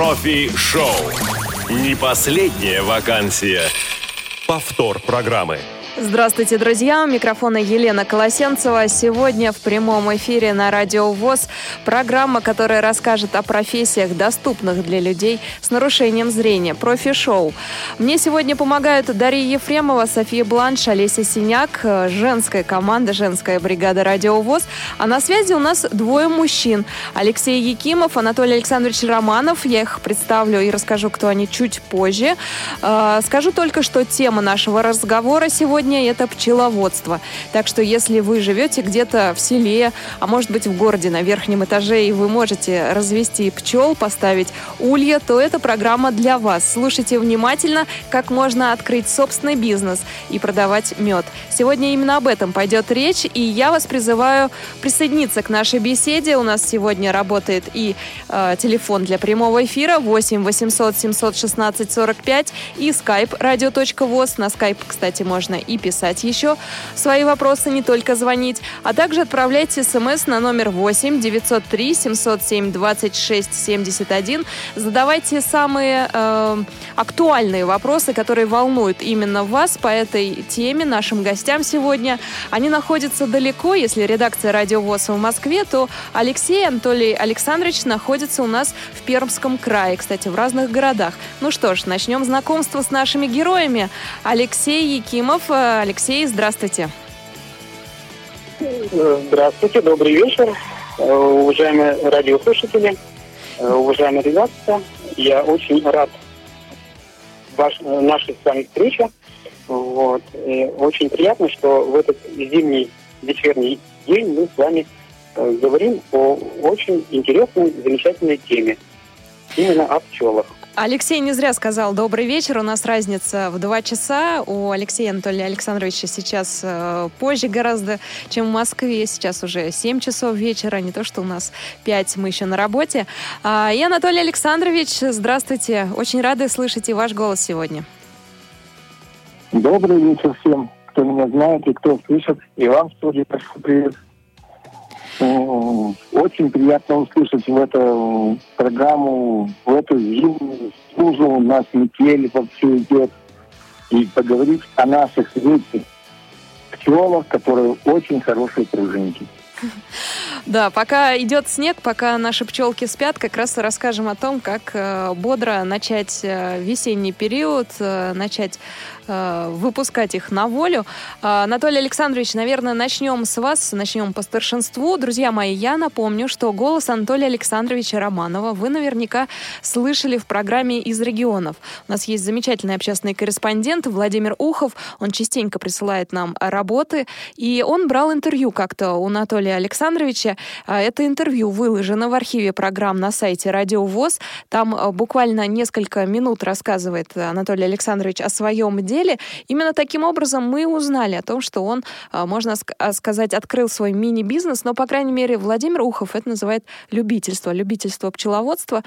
Профи-шоу. Не последняя вакансия. Повтор программы. Здравствуйте, друзья! У микрофона Елена Колосенцева. Сегодня в прямом эфире на Радио ВОЗ программа, которая расскажет о профессиях, доступных для людей с нарушением зрения. Профи-шоу. Мне сегодня помогают Дарья Ефремова, София Бланш, Олеся Синяк, женская команда, женская бригада Радио ВОЗ. А на связи у нас двое мужчин. Алексей Якимов, Анатолий Александрович Романов. Я их представлю и расскажу, кто они чуть позже. А, скажу только, что тема нашего разговора сегодня сегодня это пчеловодство. Так что если вы живете где-то в селе, а может быть в городе на верхнем этаже, и вы можете развести пчел, поставить улья, то эта программа для вас. Слушайте внимательно, как можно открыть собственный бизнес и продавать мед. Сегодня именно об этом пойдет речь, и я вас призываю присоединиться к нашей беседе. У нас сегодня работает и э, телефон для прямого эфира 8 800 716 45 и skype radio.voz. На skype, кстати, можно и писать еще свои вопросы, не только звонить, а также отправлять смс на номер 8 903 707 26 71. Задавайте самые э, актуальные вопросы, которые волнуют именно вас по этой теме, нашим гостям сегодня. Они находятся далеко. Если редакция Радио ВОЗ в Москве, то Алексей Анатолий Александрович находится у нас в Пермском крае, кстати, в разных городах. Ну что ж, начнем знакомство с нашими героями. Алексей Якимов, э, Алексей, здравствуйте. Здравствуйте, добрый вечер, уважаемые радиослушатели, уважаемые редакция. Я очень рад ваш, нашей с вами встрече. Вот. И очень приятно, что в этот зимний вечерний день мы с вами э, говорим о очень интересной, замечательной теме. Именно о пчелах. Алексей не зря сказал «добрый вечер». У нас разница в два часа. У Алексея Анатолия Александровича сейчас э, позже гораздо, чем в Москве. Сейчас уже 7 часов вечера, не то, что у нас 5, мы еще на работе. А, и Анатолий Александрович, здравствуйте. Очень рады слышать и ваш голос сегодня. Добрый вечер всем, кто меня знает и кто слышит. И вам, студии, большой привет. Очень приятно услышать в эту программу, в эту зимнюю службу у нас метель вообще идет. И поговорить о наших видах пчелах, которые очень хорошие пружинки. Да, пока идет снег, пока наши пчелки спят, как раз расскажем о том, как э, бодро начать э, весенний период, э, начать выпускать их на волю. Анатолий Александрович, наверное, начнем с вас, начнем по старшинству. Друзья мои, я напомню, что голос Анатолия Александровича Романова вы наверняка слышали в программе «Из регионов». У нас есть замечательный общественный корреспондент Владимир Ухов. Он частенько присылает нам работы, и он брал интервью как-то у Анатолия Александровича. А, это интервью выложено в архиве программ на сайте Радио ВОЗ. Там буквально несколько минут рассказывает Анатолий Александрович о своем деле. Именно таким образом мы узнали о том, что он, а, можно сказать, открыл свой мини-бизнес, но, по крайней мере, Владимир Ухов это называет любительство, любительство пчеловодства.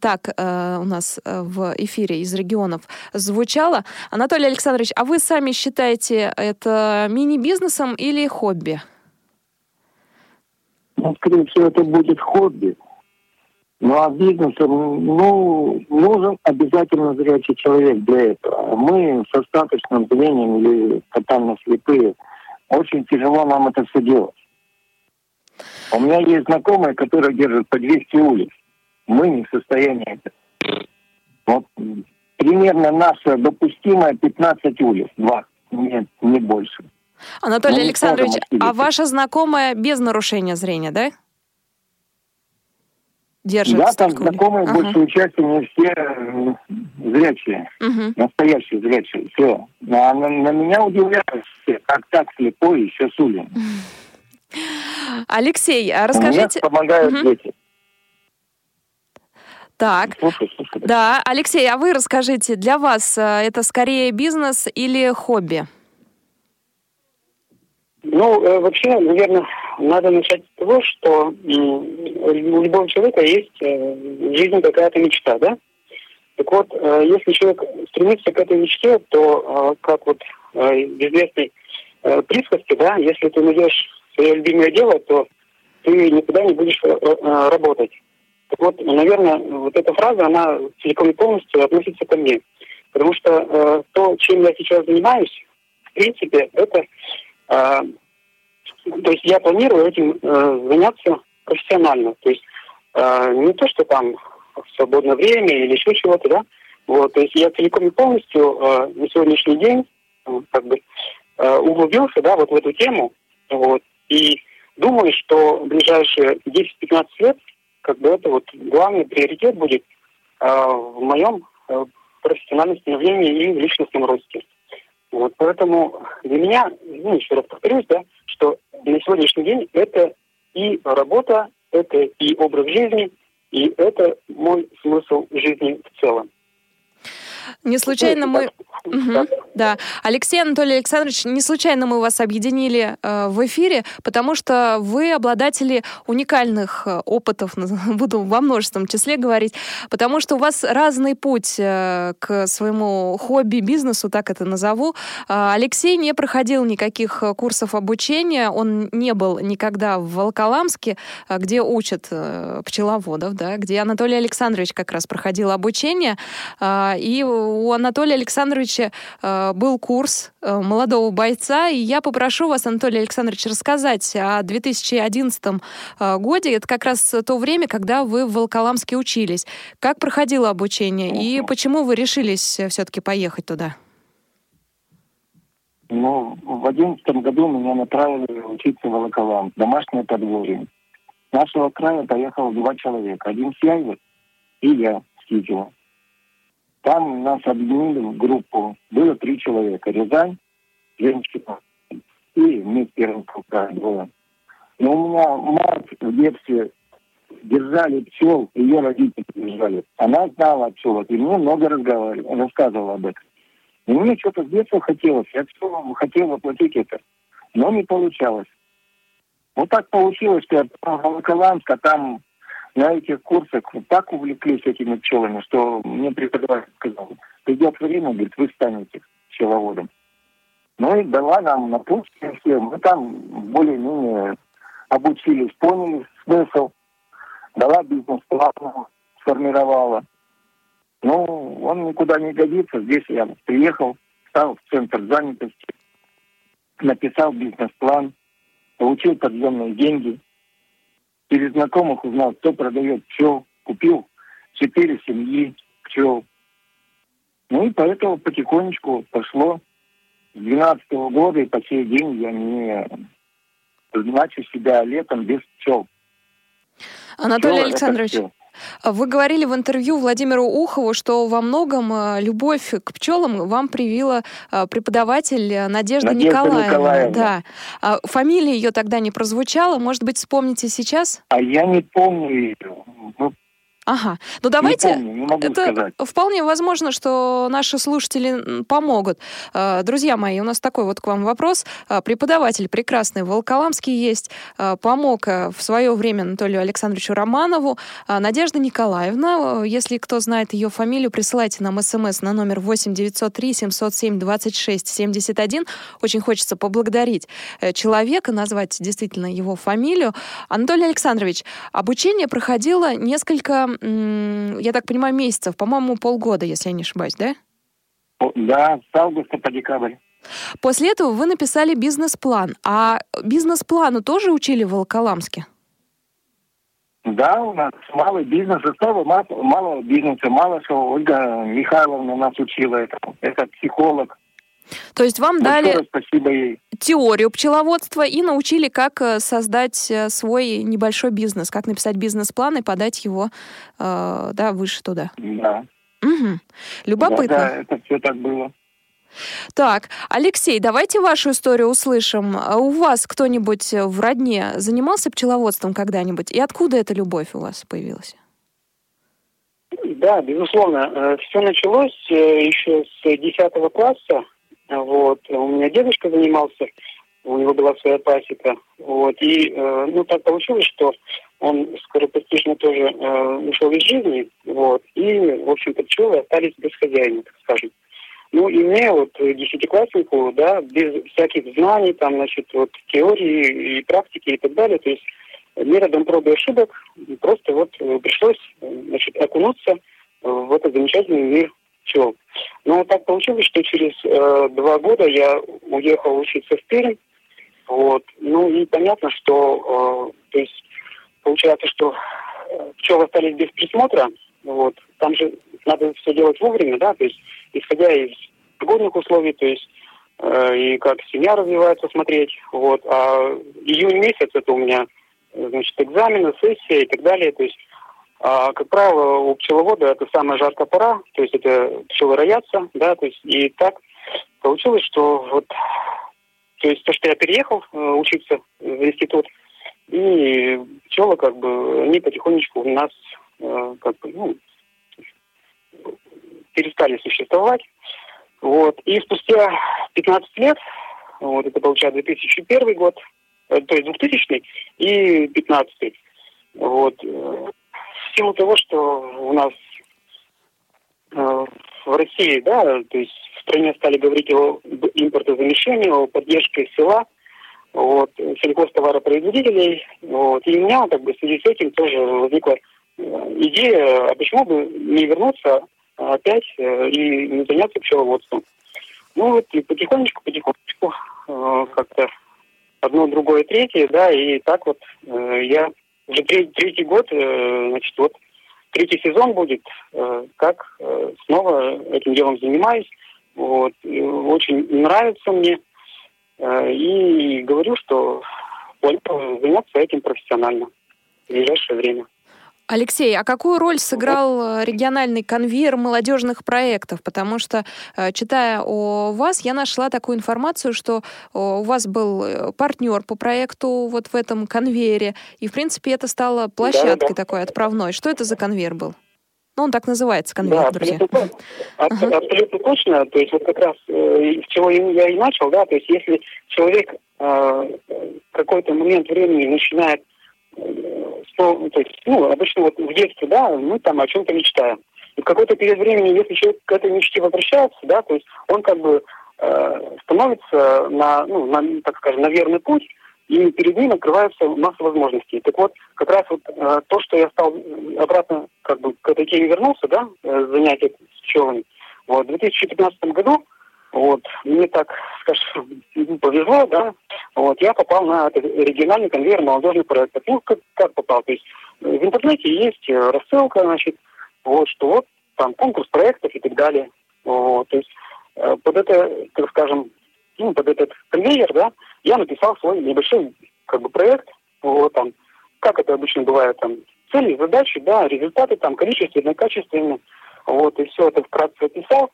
Так у нас в эфире из регионов звучало. Анатолий Александрович, а вы сами считаете это мини-бизнесом или хобби? Ну, скорее всего, это будет хобби. Ну, а бизнесом, ну, нужен обязательно зрячий человек для этого. Мы с остаточным зрением или тотально слепые, очень тяжело нам это все делать. У меня есть знакомые, которые держат по 200 улиц. Мы не в состоянии это. Вот примерно наша допустимая 15 улиц, два, нет, не больше. Анатолий ну, Александрович, а ваша знакомая без нарушения зрения, да? Держит да, там знакомые ага. большую часть не все зрячие, угу. настоящие зрячие. Все. А на, на меня удивляют все, как так слепой еще сулин. Алексей, а расскажите... Мне помогают угу. дети. Так. Слушай, слушай. Да, Алексей, а вы расскажите, для вас э, это скорее бизнес или хобби? Ну, э, вообще, наверное, надо начать с того, что у любого человека есть э, в жизни какая-то мечта, да? Так вот, э, если человек стремится к этой мечте, то, как вот известной присказке, да, если ты найдешь свое любимое дело, то ты никогда не будешь работать. Так вот, наверное, вот эта фраза, она целиком и полностью относится ко мне. Потому что то, чем я сейчас занимаюсь, в принципе, это... Э, то есть я планирую этим э, заняться профессионально. То есть э, не то, что там в свободное время или еще чего-то, да. Вот, то есть я целиком и полностью э, на сегодняшний день э, как бы э, углубился, да, вот в эту тему. Вот, и думаю, что в ближайшие 10-15 лет как бы это вот главный приоритет будет э, в моем э, профессиональном становлении и личностном росте. Вот поэтому для меня, ну, еще раз повторюсь, да, что на сегодняшний день это и работа, это и образ жизни, и это мой смысл жизни в целом. Не случайно мы... Угу, да. Алексей Анатолий Александрович, не случайно мы вас объединили э, в эфире, потому что вы обладатели уникальных э, опытов, буду во множественном числе говорить, потому что у вас разный путь э, к своему хобби, бизнесу, так это назову. Э, Алексей не проходил никаких э, курсов обучения, он не был никогда в Волоколамске, э, где учат э, пчеловодов, да, где Анатолий Александрович как раз проходил обучение, э, и у Анатолия Александровича э, был курс э, молодого бойца, и я попрошу вас, Анатолий Александрович, рассказать о 2011 э, годе. Это как раз то время, когда вы в Волколамске учились. Как проходило обучение и почему вы решились все-таки поехать туда? Ну, в одиннадцатом году меня направили учиться в Волоколам, домашнее подворье. С нашего края поехало два человека. Один с Яйвы и я с Китева. Там нас объединили в группу. Было три человека. Рязань, женщина и мы в первом крае двое. Но у меня мать в детстве держали пчел, ее родители держали. Она знала о пчелах, и мне много разговаривала, рассказывала об этом. И мне что-то с детства хотелось. Я все хотел воплотить это. Но не получалось. Вот так получилось, что я в Волоколамск, а там на этих курсах так увлеклись этими пчелами, что мне преподаватель сказал, придет время, говорит, вы станете пчеловодом. Ну и дала нам напутствие все. Мы там более-менее обучились, поняли смысл, дала бизнес-план, сформировала. Ну, он никуда не годится. Здесь я приехал, стал в центр занятости, написал бизнес-план, получил подъемные деньги – через знакомых узнал, кто продает пчел. Купил четыре семьи пчел. Ну и поэтому потихонечку пошло. С 12 -го года и по сей день я не значу себя летом без пчел. Анатолий пчел Александрович, вы говорили в интервью Владимиру Ухову, что во многом э, любовь к пчелам вам привила э, преподаватель Надежда, Надежда Николаевна. Николаевна. Да. А фамилия ее тогда не прозвучала. Может быть, вспомните сейчас? А я не помню ее. Ну, Ага. Ну давайте. Не помню, не могу это сказать. вполне возможно, что наши слушатели помогут. А, друзья мои, у нас такой вот к вам вопрос. А, преподаватель прекрасный Волколамский есть. А, помог в свое время Анатолию Александровичу Романову. Надежда Николаевна, если кто знает ее фамилию, присылайте нам смс на номер 8 903 707 26 71. Очень хочется поблагодарить э, человека, назвать действительно его фамилию. Анатолий Александрович, обучение проходило несколько я так понимаю, месяцев, по-моему, полгода, если я не ошибаюсь, да? Да, с августа по декабрь. После этого вы написали бизнес-план. А бизнес-плану тоже учили в Волоколамске? Да, у нас малый бизнес, основа малого бизнеса, мало что Ольга Михайловна нас учила этому. Это психолог. То есть вам Большое дали теорию пчеловодства и научили, как э, создать э, свой небольшой бизнес, как написать бизнес-план и подать его э, да, выше туда. Да. Угу. Любопытно. Да, да, это все так было. Так, Алексей, давайте вашу историю услышим. А у вас кто-нибудь в родне занимался пчеловодством когда-нибудь? И откуда эта любовь у вас появилась? Да, безусловно. Э, все началось еще с 10 класса. Вот. У меня дедушка занимался, у него была своя пасека. Вот. И э, ну, так получилось, что он скоропостижно тоже э, ушел из жизни. Вот. И, в общем-то, пчелы остались без хозяина, так скажем. Ну, и мне, вот, десятикласснику, да, без всяких знаний, там, значит, вот, теории и практики и так далее, то есть методом проб и ошибок просто вот пришлось значит, окунуться в этот замечательный мир пчел. Но так получилось, что через э, два года я уехал учиться в Пермь. Вот. Ну и понятно, что э, то есть получается, что пчелы остались без присмотра. Вот. Там же надо все делать вовремя, да, то есть исходя из погодных условий, то есть э, и как семья развивается смотреть. Вот. А июнь месяц это у меня значит, экзамены, сессия и так далее. То есть а, как правило, у пчеловода это самая жаркая пора, то есть это пчелы роятся, да, то есть и так получилось, что вот, то есть то, что я переехал э, учиться в институт, и пчелы как бы, они потихонечку у нас э, как бы, ну, перестали существовать. Вот. И спустя 15 лет, вот это получается 2001 год, э, то есть 2000 и 15 вот, силу того, что у нас э, в России, да, то есть в стране стали говорить о импортозамещении, о поддержке села, вот, сельхозтоваропроизводителей, вот, и у меня как бы в связи с этим тоже возникла э, идея, а почему бы не вернуться опять э, и не заняться пчеловодством. Ну вот и потихонечку, потихонечку э, как-то одно, другое, третье, да, и так вот э, я уже третий, год, э, значит, вот третий сезон будет, э, как э, снова этим делом занимаюсь. Вот. Очень нравится мне. И говорю, что планирую заняться этим профессионально в ближайшее время. Алексей, а какую роль сыграл э, региональный конвейер молодежных проектов? Потому что, э, читая о вас, я нашла такую информацию, что у вас был э, партнер по проекту вот в этом конвейере, и, в принципе, это стало площадкой да, да. такой отправной. Что это за конвейер был? Ну, он так называется, конвейер, да, друзья. Абсолютно, ага. абсолютно точно. То есть вот как раз э, с чего я и начал, да, то есть если человек э, какой-то момент времени начинает что, ну, то есть, ну, обычно вот в детстве, да, мы там о чем-то мечтаем. И в какой-то период времени, если человек к этой мечте возвращается, да, то есть он как бы э, становится на, ну, на, так скажем, на верный путь, и перед ним открываются масса возможностей. Так вот, как раз вот э, то, что я стал обратно, как бы, к этой теме вернулся, да, э, занятия с пчелами, вот, в 2015 году вот. Мне так, скажем, повезло, да. Вот. Я попал на региональный конвейер молодежных проектов. Ну, как, как попал? То есть э, в интернете есть э, рассылка, значит, вот, что вот там конкурс проектов и так далее. Вот. То есть э, под это, так скажем, ну, под этот конвейер, да, я написал свой небольшой как бы проект, вот там, как это обычно бывает, там, цели, задачи, да, результаты, там, количественные, качественные, вот, и все это вкратце описал,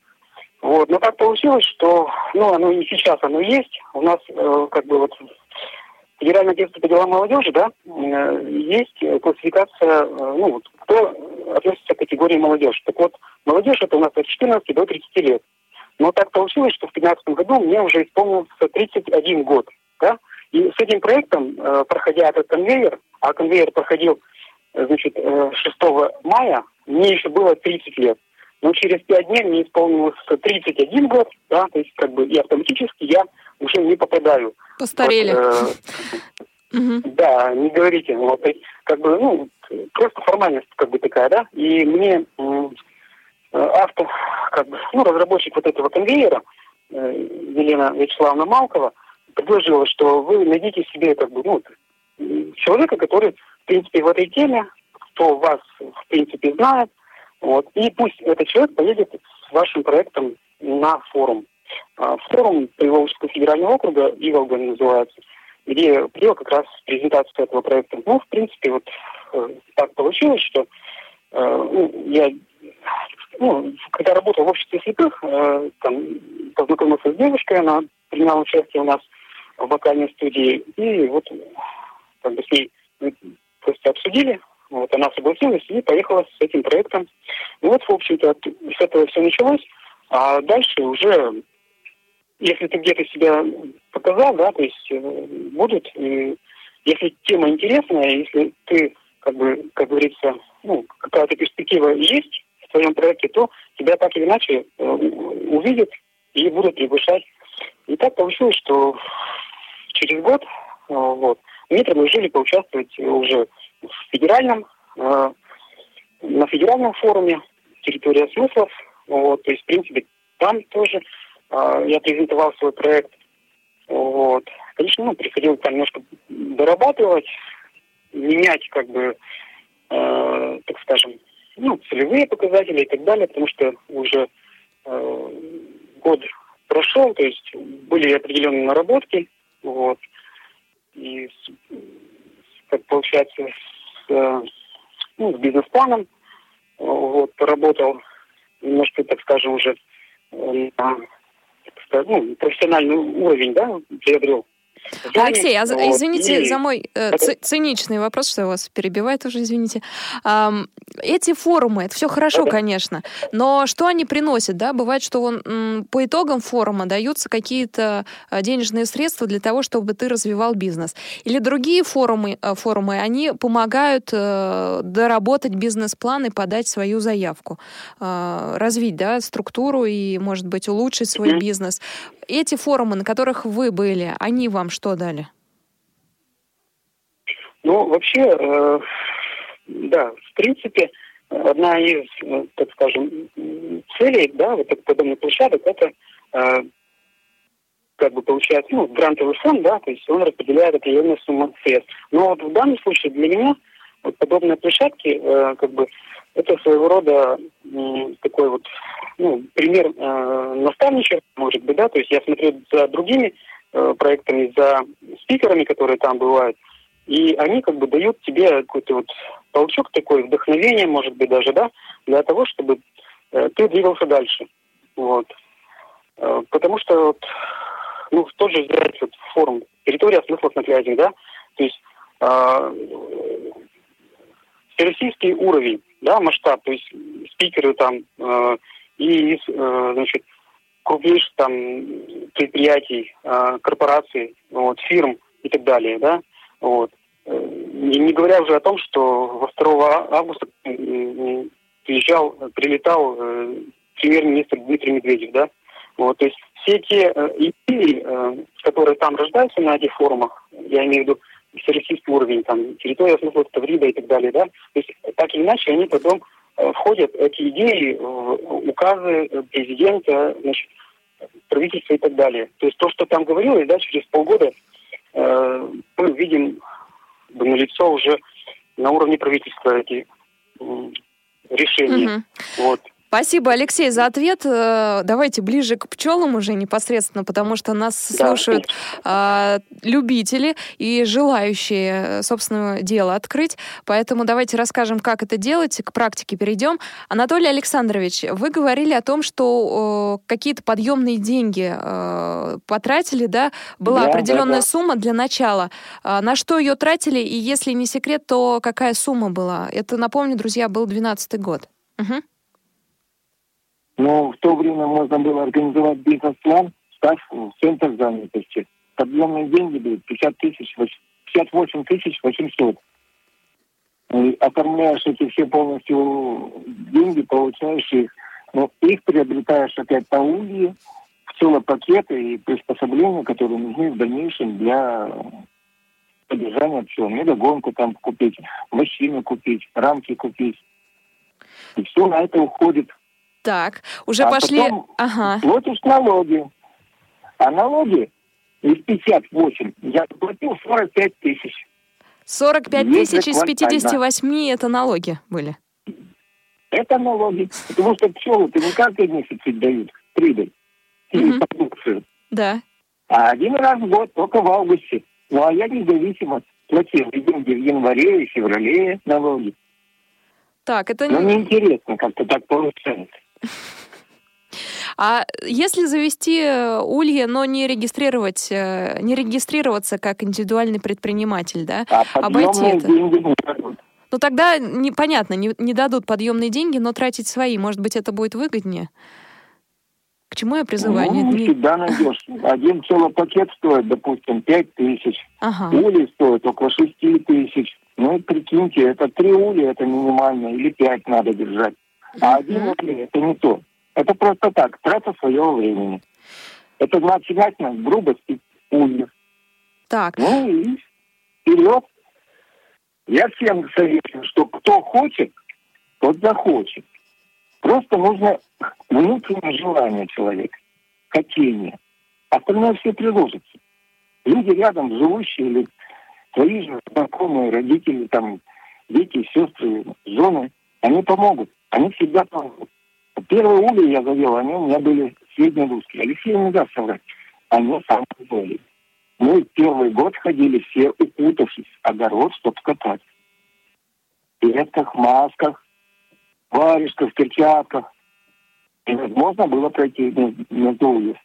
вот, но так получилось, что, ну, оно и сейчас оно есть. У нас, э, как бы вот, Федеральное агентство по делам молодежи, да, э, есть классификация, э, ну, вот, кто относится к категории молодежь. Так вот, молодежь это у нас от 14 до 30 лет. Но так получилось, что в 2015 году мне уже исполнился 31 год, да, и с этим проектом, э, проходя этот конвейер, а конвейер проходил, значит, 6 мая, мне еще было 30 лет. Но через пять дней мне исполнилось 31 год, да, то есть как бы и автоматически я уже не попадаю. Постарели. Вот, э, Да, не говорите. Вот, как бы, ну, просто формальность как бы такая, да. И мне э, автор, как бы, ну, разработчик вот этого конвейера, э, Елена Вячеславовна Малкова, предложила, что вы найдите себе, как бы, ну, человека, который, в принципе, в этой теме, кто вас, в принципе, знает, вот. И пусть этот человек поедет с вашим проектом на форум. А, форум Приволжского федерального округа, Иволга называется, где, где как раз презентация этого проекта. Ну, в принципе, вот э, так получилось, что э, ну, я ну, когда работал в обществе слепых, э, там, познакомился с девушкой, она приняла участие у нас в вокальной студии, и вот как бы с ней просто обсудили вот она согласилась и поехала с этим проектом. И вот, в общем-то, с этого все началось. А дальше уже, если ты где-то себя показал, да, то есть э, будут, если тема интересная, если ты, как бы, как говорится, ну, какая-то перспектива есть в твоем проекте, то тебя так или иначе э, увидят и будут приглашать. И так получилось, что через год, э, вот, мне предложили поучаствовать уже в федеральном, э, на федеральном форуме «Территория смыслов». Вот, то есть, в принципе, там тоже э, я презентовал свой проект. Вот. Конечно, ну, приходилось там немножко дорабатывать, менять, как бы, э, так скажем, ну, целевые показатели и так далее, потому что уже э, год прошел, то есть были определенные наработки, вот, и как получается с, э, ну, с бизнес-планом, вот, поработал немножко, так скажем, уже на так сказать, ну, профессиональный уровень, да, приобрел. Алексей, а, вот, извините и... за мой э, циничный вопрос, что я вас перебивает уже, извините. Эм, эти форумы, это все хорошо, да, конечно, но что они приносят, да? Бывает, что он, по итогам форума даются какие-то э, денежные средства для того, чтобы ты развивал бизнес. Или другие форумы, э, форумы они помогают э, доработать бизнес-план и подать свою заявку, э, развить, да, структуру и, может быть, улучшить свой mm-hmm. бизнес. Эти форумы, на которых вы были, они вам что дали? Ну, вообще, э, да, в принципе, одна из, э, так скажем, целей, да, вот подобных площадок, это э, как бы получается, ну, грантовый фонд, да, то есть он распределяет определенную сумму средств. Но вот в данном случае для меня вот подобные площадки, э, как бы, это своего рода э, такой вот, ну, пример э, наставничества, может быть, да, то есть я смотрю за другими э, проектами, за спикерами, которые там бывают, и они как бы дают тебе какой-то вот толчок такой, вдохновение, может быть, даже, да, для того, чтобы э, ты двигался дальше. Вот. Э, потому что вот, ну, тот же взять вот форум «Территория смыслов на кляйдинг», да, то есть э, всероссийский уровень, да, масштаб, то есть спикеры там э, и э, значит, крупнейших там предприятий, э, корпораций, вот, фирм и так далее, да, вот. Э, и не говоря уже о том, что во 2 августа приезжал, прилетал э, премьер-министр Дмитрий Медведев, да, вот, то есть все те э, идеи, э, которые там рождаются на этих форумах, я имею в виду всероссийский уровень, там, территория смысла Таврида и так далее, да, то есть так или иначе они потом э, входят, эти идеи, в указы президента, значит, правительства и так далее. То есть то, что там говорилось, да, через полгода э, мы видим на лицо уже на уровне правительства эти решения. Угу. Вот. Спасибо, Алексей, за ответ. Э, давайте ближе к пчелам уже непосредственно, потому что нас да, слушают а, любители и желающие собственное дело открыть. Поэтому давайте расскажем, как это делать, к практике перейдем. Анатолий Александрович, вы говорили о том, что э, какие-то подъемные деньги э, потратили, да? Была да, определенная да, да. сумма для начала. А на что ее тратили? И если не секрет, то какая сумма была? Это, напомню, друзья, был 2012 год. Угу. Но в то время можно было организовать бизнес-план, став в центр занятости. Подъемные деньги были 50 тысяч, 58 тысяч 800. И оформляешь эти все полностью деньги, получаешь их. Но их приобретаешь опять по УЛИ, в целопакеты и приспособления, которые нужны в дальнейшем для поддержания всего. Медогонку там купить, машину купить, рамки купить. И все на это уходит так, уже а пошли... Потом ага. платишь налоги. А налоги из 58 я заплатил 45 тысяч. 45 тысяч из 58 это налоги были? Это налоги. Потому что пчелы ты не каждый месяц дают прибыль угу. Да. А один раз в год, только в августе. Ну а я независимо платил деньги в январе и феврале налоги. Так, это... Ну, неинтересно как-то так получается. А если завести э, улье, но не регистрировать, э, не регистрироваться как индивидуальный предприниматель, да, а обойти это? Ну тогда непонятно, не, не дадут подъемные деньги, но тратить свои, может быть, это будет выгоднее? К чему я призываю? Ну, не, всегда найдешь. Один целый пакет стоит, допустим, пять тысяч. Ага. Ули стоит около шести тысяч. Ну, прикиньте, это три ули, это минимально, или пять надо держать. А один ули это не то. Это просто так, трата своего времени. Это значит грубости ульев. Так. Ну и вперед. Я всем советую, что кто хочет, тот захочет. Просто нужно внутреннее желание человека, хотение. Остальное все приложится. Люди рядом, живущие или твои же знакомые, родители, там, дети, сестры, жены, они помогут. Они всегда помогут. Первые ули я завел, они у меня были среднерусские. Алексей не даст соврать. Они самые были. Мы первый год ходили все укутавшись, огород, чтобы скопать. В передках, масках, варежках, перчатках. Невозможно было пройти между улиц.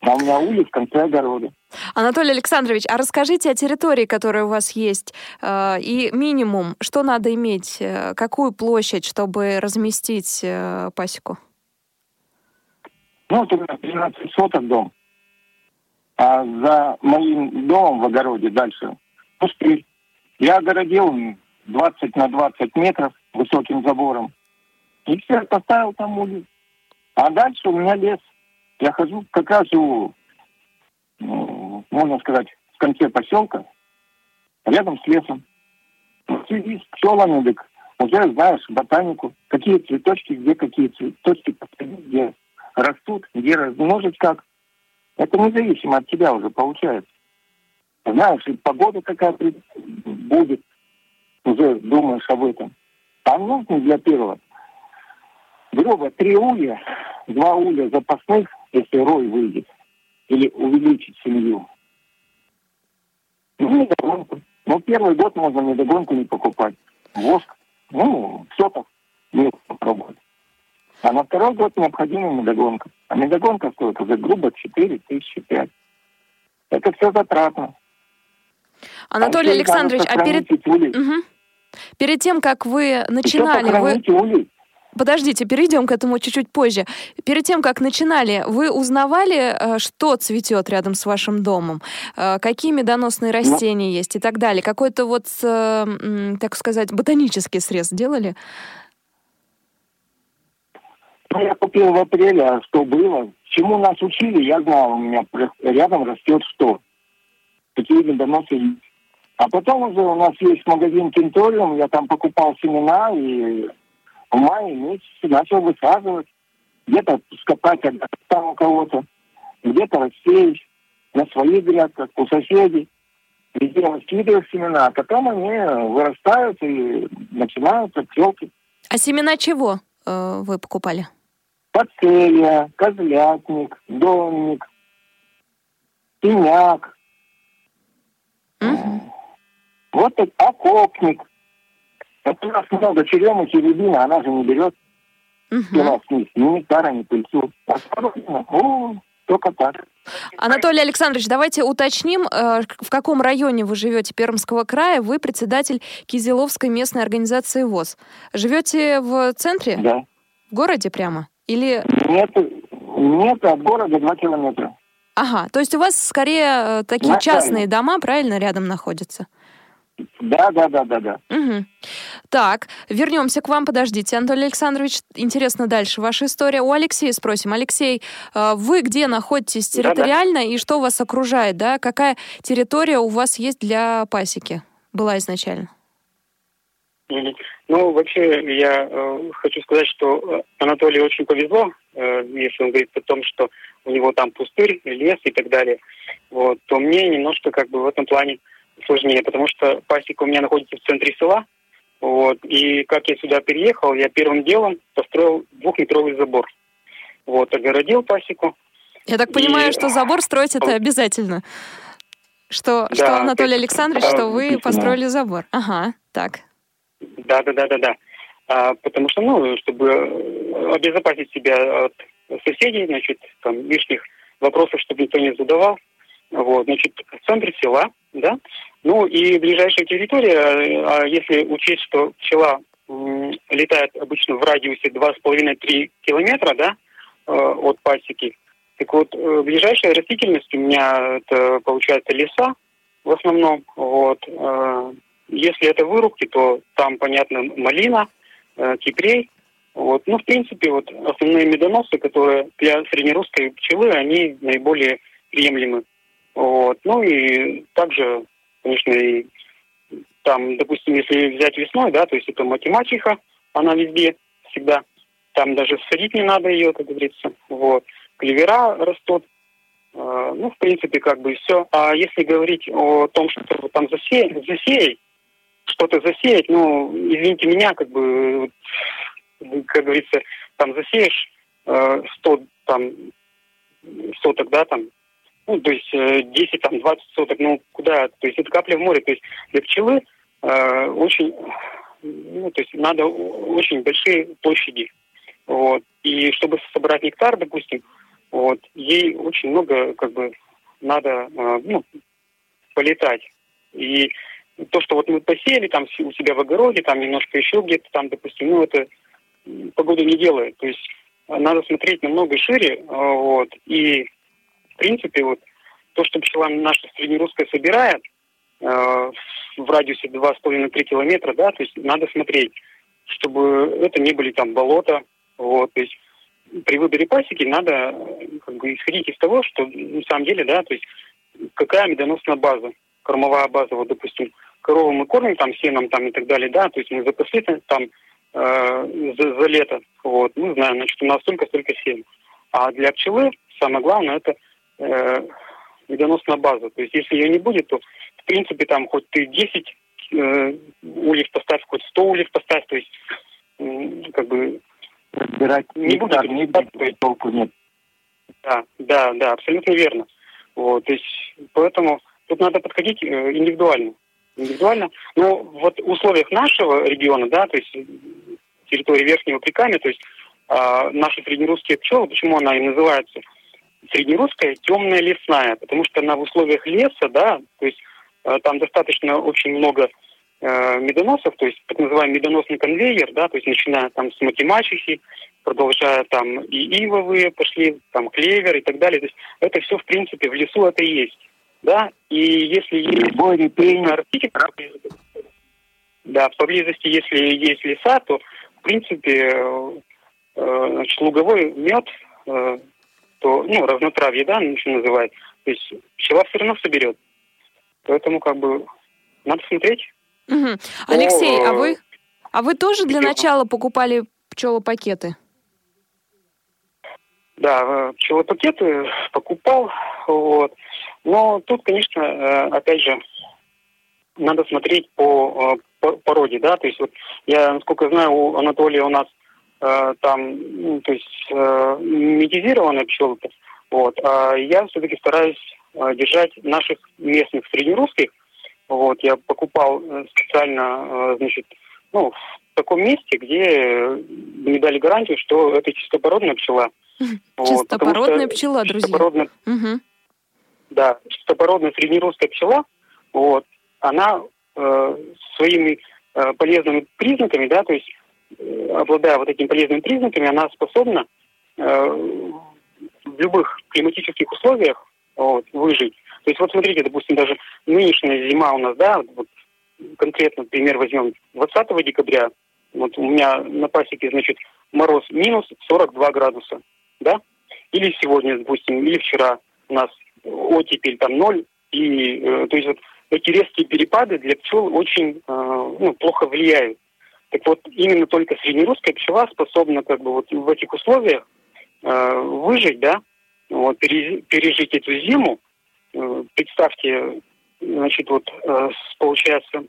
А у меня улиц в конце огорода. Анатолий Александрович, а расскажите о территории, которая у вас есть, э, и минимум, что надо иметь, э, какую площадь, чтобы разместить э, пасеку? Ну, вот у меня 13 соток дом. А за моим домом в огороде дальше пустырь. Я огородил 20 на 20 метров высоким забором. И все, поставил там улицу. А дальше у меня лес. Я хожу, как раз ну, можно сказать, в конце поселка, рядом с лесом. В связи с пчелами, так уже знаешь ботанику, какие цветочки, где какие цветочки где растут, где размножить как. Это независимо от тебя уже получается. Знаешь, и погода какая будет, уже думаешь об этом. А нужно для первого, грубо, три улья, два улья запасных, если рой выйдет, или увеличить семью. Ну, недогонку. Ну, первый год можно недогонку не покупать. Воск, ну, все так, не попробовать. А на второй год необходима медогонка. А медогонка стоит уже грубо 4 тысячи 5. Это все затратно. Анатолий а Александрович, а перед... Угу. перед тем, как вы начинали... Вы... Улей. Подождите, перейдем к этому чуть-чуть позже. Перед тем, как начинали, вы узнавали, э, что цветет рядом с вашим домом? Э, какие медоносные ну. растения есть и так далее? Какой-то вот, э, так сказать, ботанический срез делали? Ну, я купил в апреле, а что было? Чему нас учили, я знал, у меня рядом растет что. Какие медоносы А потом уже у нас есть магазин Кенториум, я там покупал семена и в мае месяце начал высаживать. Где-то скопать там у кого-то, где-то рассеять на своих грядках, у соседей. Везде раскидываю семена, а потом они вырастают и начинаются пчелки. А семена чего э, вы покупали? Пацелия, козлятник, донник, пеняк. Угу. Вот это окопник. Это у нас много черемухи, рябина, она же не берет угу. вниз, ни нектара, ни пыльцу. Осторожно, о, только так. Анатолий Александрович, давайте уточним, э, в каком районе вы живете Пермского края. Вы председатель Кизиловской местной организации ВОЗ. Живете в центре? Да. В городе прямо? Или... Нет, нет, от города два километра. Ага, то есть у вас скорее э, такие На частные дома, правильно, рядом находятся? Да, да, да, да, да. Угу. Так, вернемся к вам, подождите, Анатолий Александрович. Интересно дальше ваша история. У Алексея спросим. Алексей, э, вы где находитесь территориально да, да. и что вас окружает, да? Какая территория у вас есть для пасеки? Была изначально? Ну, вообще, я э, хочу сказать, что э, Анатолию очень повезло, э, если он говорит о том, что у него там пустырь, лес и так далее, вот, то мне немножко как бы в этом плане сложнее, потому что пасека у меня находится в центре села, вот, и как я сюда переехал, я первым делом построил двухметровый забор. Вот, огородил пасеку. Я так понимаю, и... что забор строить это обязательно. Что, да, что Анатолий Александрович, да, что вы построили забор. Ага, так. Да, да, да, да, да. А, потому что, ну, чтобы обезопасить себя от соседей, значит, там лишних вопросов, чтобы никто не задавал. Вот, значит, в центре села, да. Ну и ближайшая территория, а если учесть, что пчела летает обычно в радиусе 2,5-3 километра, да, э, от пасеки, так вот, э, ближайшая растительность у меня это получается леса в основном, вот, э, если это вырубки, то там, понятно, малина, э, кипрей. Вот. Ну, в принципе, вот основные медоносы, которые для среднерусской пчелы, они наиболее приемлемы. Вот. Ну и также конечно, и там, допустим, если взять весной, да, то есть это математика, она везде всегда. Там даже садить не надо ее, как говорится. Вот. Клевера растут. Э, ну, в принципе, как бы все. А если говорить о том, что там засеять, засеять что-то засеять, ну, извините меня, как бы, как говорится, там засеешь э, 100 там, соток, да, там, ну, то есть э, 10, там, 20 соток, ну, куда, то есть это капля в море, то есть для пчелы э, очень, ну, то есть надо очень большие площади, вот, и чтобы собрать нектар, допустим, вот, ей очень много, как бы, надо, э, ну, полетать, и то, что вот мы посеяли там у себя в огороде, там немножко еще где-то там, допустим, ну, это погода не делает, то есть надо смотреть намного шире, а, вот, и принципе вот то, что пчела наша среднерусская собирает э, в радиусе 2,5-3 километра, да, то есть надо смотреть, чтобы это не были там болота, вот, то есть при выборе пасеки надо как бы исходить из того, что на самом деле, да, то есть какая медоносная база, кормовая база, вот, допустим, корову мы кормим там сеном там и так далее, да, то есть мы запасли там э, за, за лето. Вот, мы знаем, значит, у нас столько-столько семь. А для пчелы самое главное это э, медоносная база. То есть если ее не будет, то в принципе там хоть ты 10 э, ульев поставь, хоть 100 ульев поставь, то есть э, как бы Разбирать не будет не будет, толку нет. Да, да, да, абсолютно верно. Вот, то есть поэтому тут надо подходить э, индивидуально индивидуально. Но вот в условиях нашего региона, да, то есть территории Верхнего Прикамья, то есть э, наши среднерусские пчелы, почему она и называется среднерусская темная лесная, потому что она в условиях леса, да, то есть э, там достаточно очень много э, медоносов, то есть так называемый медоносный конвейер, да, то есть начиная там с математики, продолжая там и ивовые пошли, там клевер и так далее. То есть это все в принципе в лесу это и есть да, и если есть Бори, да, поблизости, если есть леса, то, в принципе, э, значит, луговой мед, э, то, ну, разнотравье, да, еще называют, то есть пчела все равно соберет. Поэтому, как бы, надо смотреть. Угу. Алексей, а вы, а вы тоже для начала покупали пчелопакеты? Да, пчелопакеты покупал, вот. Но тут, конечно, э, опять же, надо смотреть э, по породе, да, то есть вот я, насколько знаю, у Анатолия у нас э, там, ну, то есть э, медизированная пчелка, вот, а я все-таки стараюсь э, держать наших местных среднерусских, вот, я покупал э, специально, э, значит, ну, в таком месте, где мне дали гарантию, что это чистопородная пчела. Чистопородная вот, пчела, друзья. Чистопородная, угу да, чистопородная среднерусская пчела, вот, она э, своими э, полезными признаками, да, то есть обладая вот этими полезными признаками, она способна э, в любых климатических условиях вот, выжить. То есть вот смотрите, допустим, даже нынешняя зима у нас, да, вот конкретно пример возьмем 20 декабря, вот у меня на пасеке, значит, мороз минус 42 градуса, да, или сегодня, допустим, или вчера у нас оттепель там ноль, и э, то есть вот эти резкие перепады для пчел очень э, ну, плохо влияют. Так вот, именно только среднерусская пчела способна как бы вот в этих условиях э, выжить, да, вот, пережить эту зиму. Э, представьте, значит, вот э, получается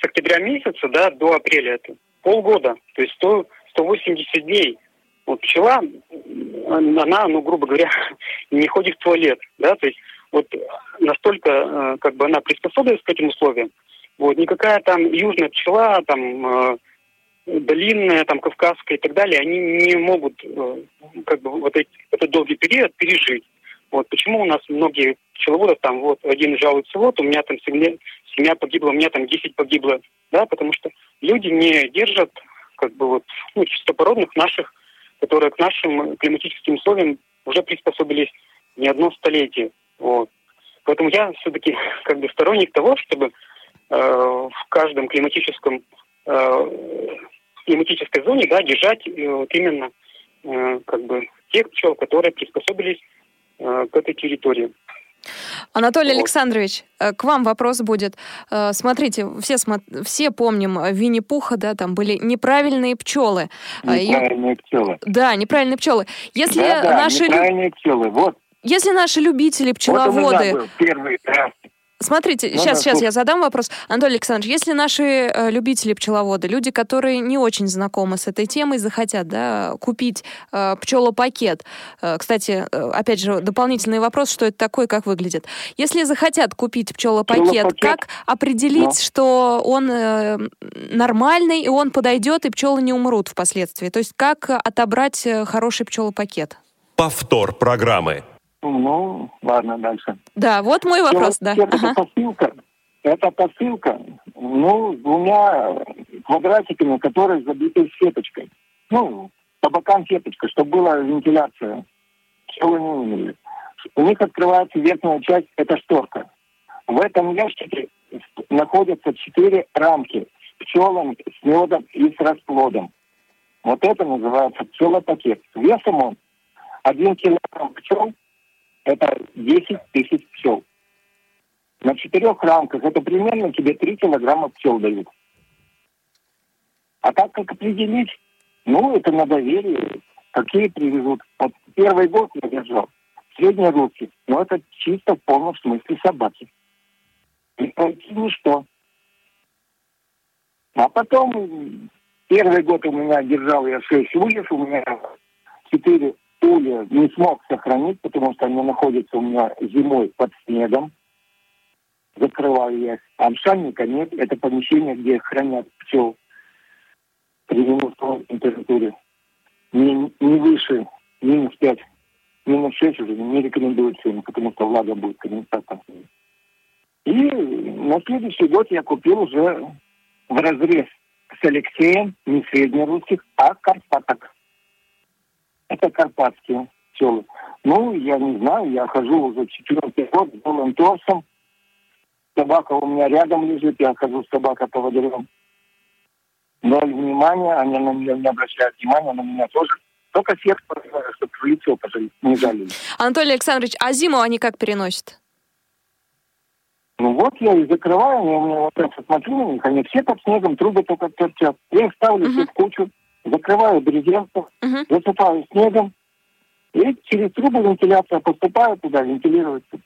с октября месяца, да, до апреля это полгода, то есть 100, 180 дней. Вот пчела, она, ну, грубо говоря, не ходит в туалет, да, то есть вот настолько, э, как бы, она приспособилась к этим условиям, вот, никакая там южная пчела, там, долинная, там, кавказская и так далее, они не могут, э, как бы, вот эти, этот долгий период пережить. Вот почему у нас многие пчеловоды там вот один жалуется, вот у меня там семья, семья погибла, у меня там 10 погибло, да, потому что люди не держат как бы вот ну, чистопородных наших которые к нашим климатическим условиям уже приспособились не одно столетие. Вот. Поэтому я все-таки как бы сторонник того, чтобы э, в каждом климатическом э, климатической зоне да, держать э, вот именно э, как бы тех пчел, которые приспособились э, к этой территории. Анатолий вот. Александрович, к вам вопрос будет. Смотрите, все, все помним Винни-Пуха, да, там были неправильные пчелы. Неправильные И... пчелы. Да, неправильные пчелы. Если да, да, наши... неправильные пчелы, вот. Если наши любители, пчеловоды... Вот меня был первый раз Смотрите, ну, сейчас, да, сейчас я задам вопрос. Анатолий Александрович, если наши э, любители пчеловоды, люди, которые не очень знакомы с этой темой, захотят да, купить э, пчелопакет, э, кстати, э, опять же, дополнительный вопрос, что это такое, как выглядит. Если захотят купить пчелопакет, пчелопакет? как определить, да. что он э, нормальный, и он подойдет, и пчелы не умрут впоследствии? То есть как отобрать э, хороший пчелопакет? Повтор программы. Ну, ладно, дальше. Да, вот мой вопрос, да. Это ага. посылка, это посылка, ну, с двумя квадратиками, которые забиты сеточкой. Ну, по бокам сеточка, чтобы была вентиляция. Пчелы не умели. У них открывается верхняя часть, это шторка. В этом ящике находятся четыре рамки с пчелами, с медом и с расплодом. Вот это называется пчелопакет. Весом он один килограмм пчел это 10 тысяч пчел. На четырех рамках это примерно тебе 3 килограмма пчел дают. А так как определить? Ну, это на доверие. Какие привезут. Вот первый год я держал средние руки. Но это чисто в полном смысле собаки. И пройти ничто. А потом первый год у меня держал я 6 ульев, у меня 4 улья не смог сохранить, потому что они находятся у меня зимой под снегом. Закрываю я их. А обшальника нет. Это помещение, где хранят пчел при минусовой температуре. Не, не выше минус 5, минус 6 уже не рекомендуется им, потому что влага будет конденсатом. И на следующий год я купил уже в разрез с Алексеем, не среднерусских, а карпаток. Это карпатские пчелы. Ну, я не знаю, я хожу уже четвертый год с голым торсом. Собака у меня рядом лежит, я хожу с собакой по водорем. Ноль внимания, они на меня не обращают внимания, на меня тоже. Только сетку, чтобы в лицо не жалили. Анатолий Александрович, а зиму они как переносят? Ну вот я и закрываю, я у меня вот так смотрю на них, они все под снегом, трубы только торчат. Я их ставлю uh-huh. в кучу, закрываю брезентом, uh-huh. засыпаю снегом, и через трубу вентиляция поступает туда, вентилируется.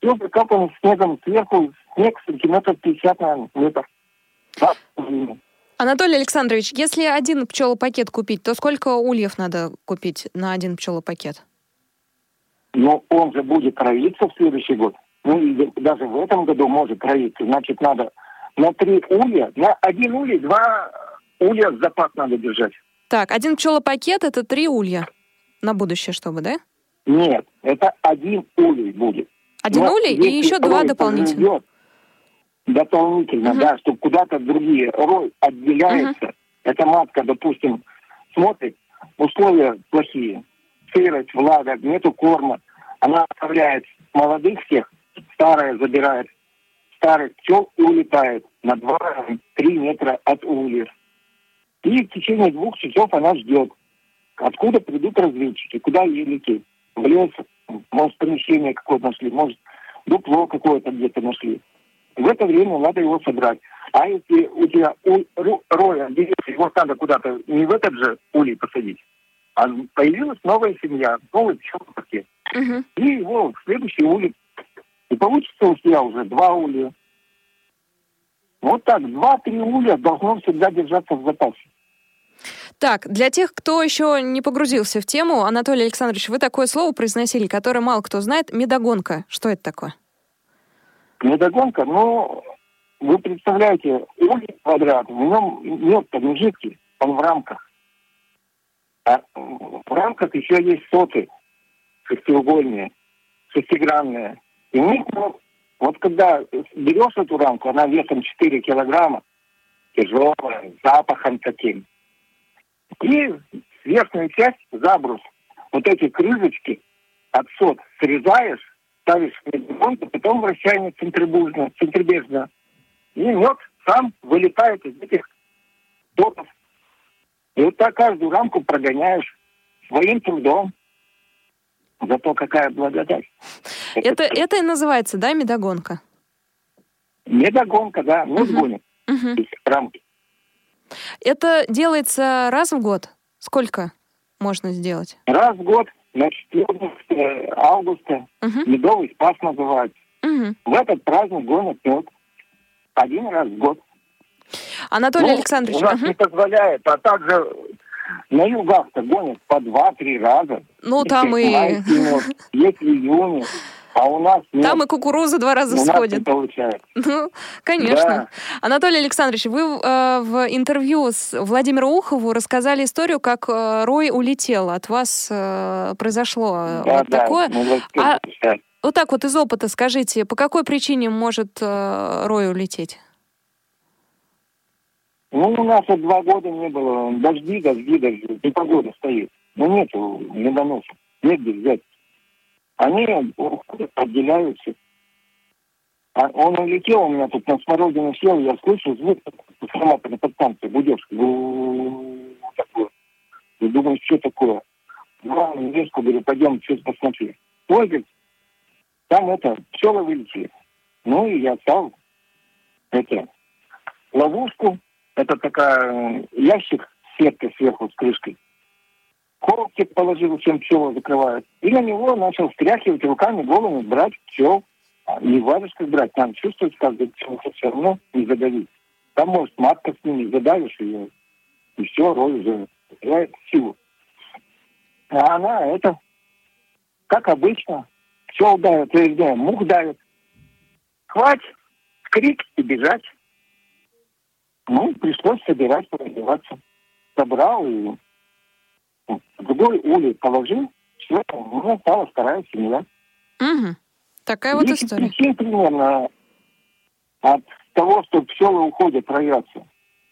Все прикапано снегом сверху, снег сантиметров 50 на метр. Да, Анатолий Александрович, если один пчелопакет купить, то сколько ульев надо купить на один пчелопакет? Ну, он же будет кровиться в следующий год. Ну, и даже в этом году может кровиться. Значит, надо на три улья, на один улей два улья запас надо держать. Так, один пчелопакет – это три улья на будущее, чтобы, да? Нет, это один улей будет. Один Но улей и еще два дополнительно. Дополнительно, угу. да, чтобы куда-то другие. Рой отделяется. Угу. Эта матка, допустим, смотрит, условия плохие. Сырость, влага, нету корма. Она оставляет молодых всех, старая забирает старых пчел и улетает на 2-3 метра от ульев. И в течение двух часов она ждет, откуда придут разведчики, куда ей лететь. В лес, может, помещение какое-то нашли, может, дупло какое-то где-то нашли. В это время надо его собрать. А если у тебя у, ру, роя деревьев, его надо куда-то не в этот же улей посадить, а появилась новая семья, новый пчелопакет. Угу. И его в следующий улей. И получится у тебя уже два улья. Вот так, два-три улья должно всегда держаться в запасе. Так, для тех, кто еще не погрузился в тему, Анатолий Александрович, вы такое слово произносили, которое мало кто знает, медогонка. Что это такое? Медогонка, ну, вы представляете, улей квадрат, в нем мед-то не жидкий, он в рамках. А в рамках еще есть соты шестиугольные, шестигранные. И у них, ну, вот когда берешь эту рамку, она весом 4 килограмма, тяжелая, запахом таким. И верхнюю часть, забрус, вот эти крышечки от сот срезаешь, ставишь в медвонку, потом вращаем центрибужно, центрибежно. И мед сам вылетает из этих дотов. И вот так каждую рамку прогоняешь своим трудом. Зато какая благодать. Это, это, это и называется, да, медогонка? Медогонка, да, ну, угу. гонит. Угу. Рамки. Это делается раз в год? Сколько можно сделать? Раз в год, значит, 14 августа, угу. медовый спас называется. Угу. В этот праздник гонят мед. Один раз в год. Анатолий ну, Александрович. У нас угу. не позволяет, а также на югах-то гонят по два-три раза. Ну, там и... Есть в июне. А у нас нет. Там и кукуруза два раза у всходит. Нас получается. Ну, конечно. Да. Анатолий Александрович, вы э, в интервью с Владимиру Ухову рассказали историю, как э, Рой улетел. От вас э, произошло э, да, вот да, такое. А вот так вот из опыта скажите, по какой причине может э, Рой улететь? Ну, у нас вот два года не было. Дожди, дожди, дожди. Непогода стоит. Ну, нету недоносов. Негде взять. Они отделяются. А он улетел, у меня тут на смородину сел, я слышу звук трансформаторной подстанции, гудешь. Такое. Я думаю, что такое? Ну, резко говорю, пойдем, что посмотри. Ой, говорит, там это, пчелы вылетели. Ну, и я стал это, ловушку, это такая ящик с сеткой сверху с крышкой. Коробки положил, чем пчелы закрывают. И на него начал стряхивать руками голыми, брать пчел. Не варежкой брать, там чувствовать каждый пчел, все равно не задавить. Там, может, матка с ними, задавишь ее, и все, рой уже теряет силу. А она это, как обычно, пчел давит, вернее, мух давит. Хватит, крик и бежать. Ну, пришлось собирать, раздеваться. Собрал и другой улей положил, все, у меня стала вторая семья. Угу. Такая вот история. причин примерно от того, что пчелы уходят, роятся.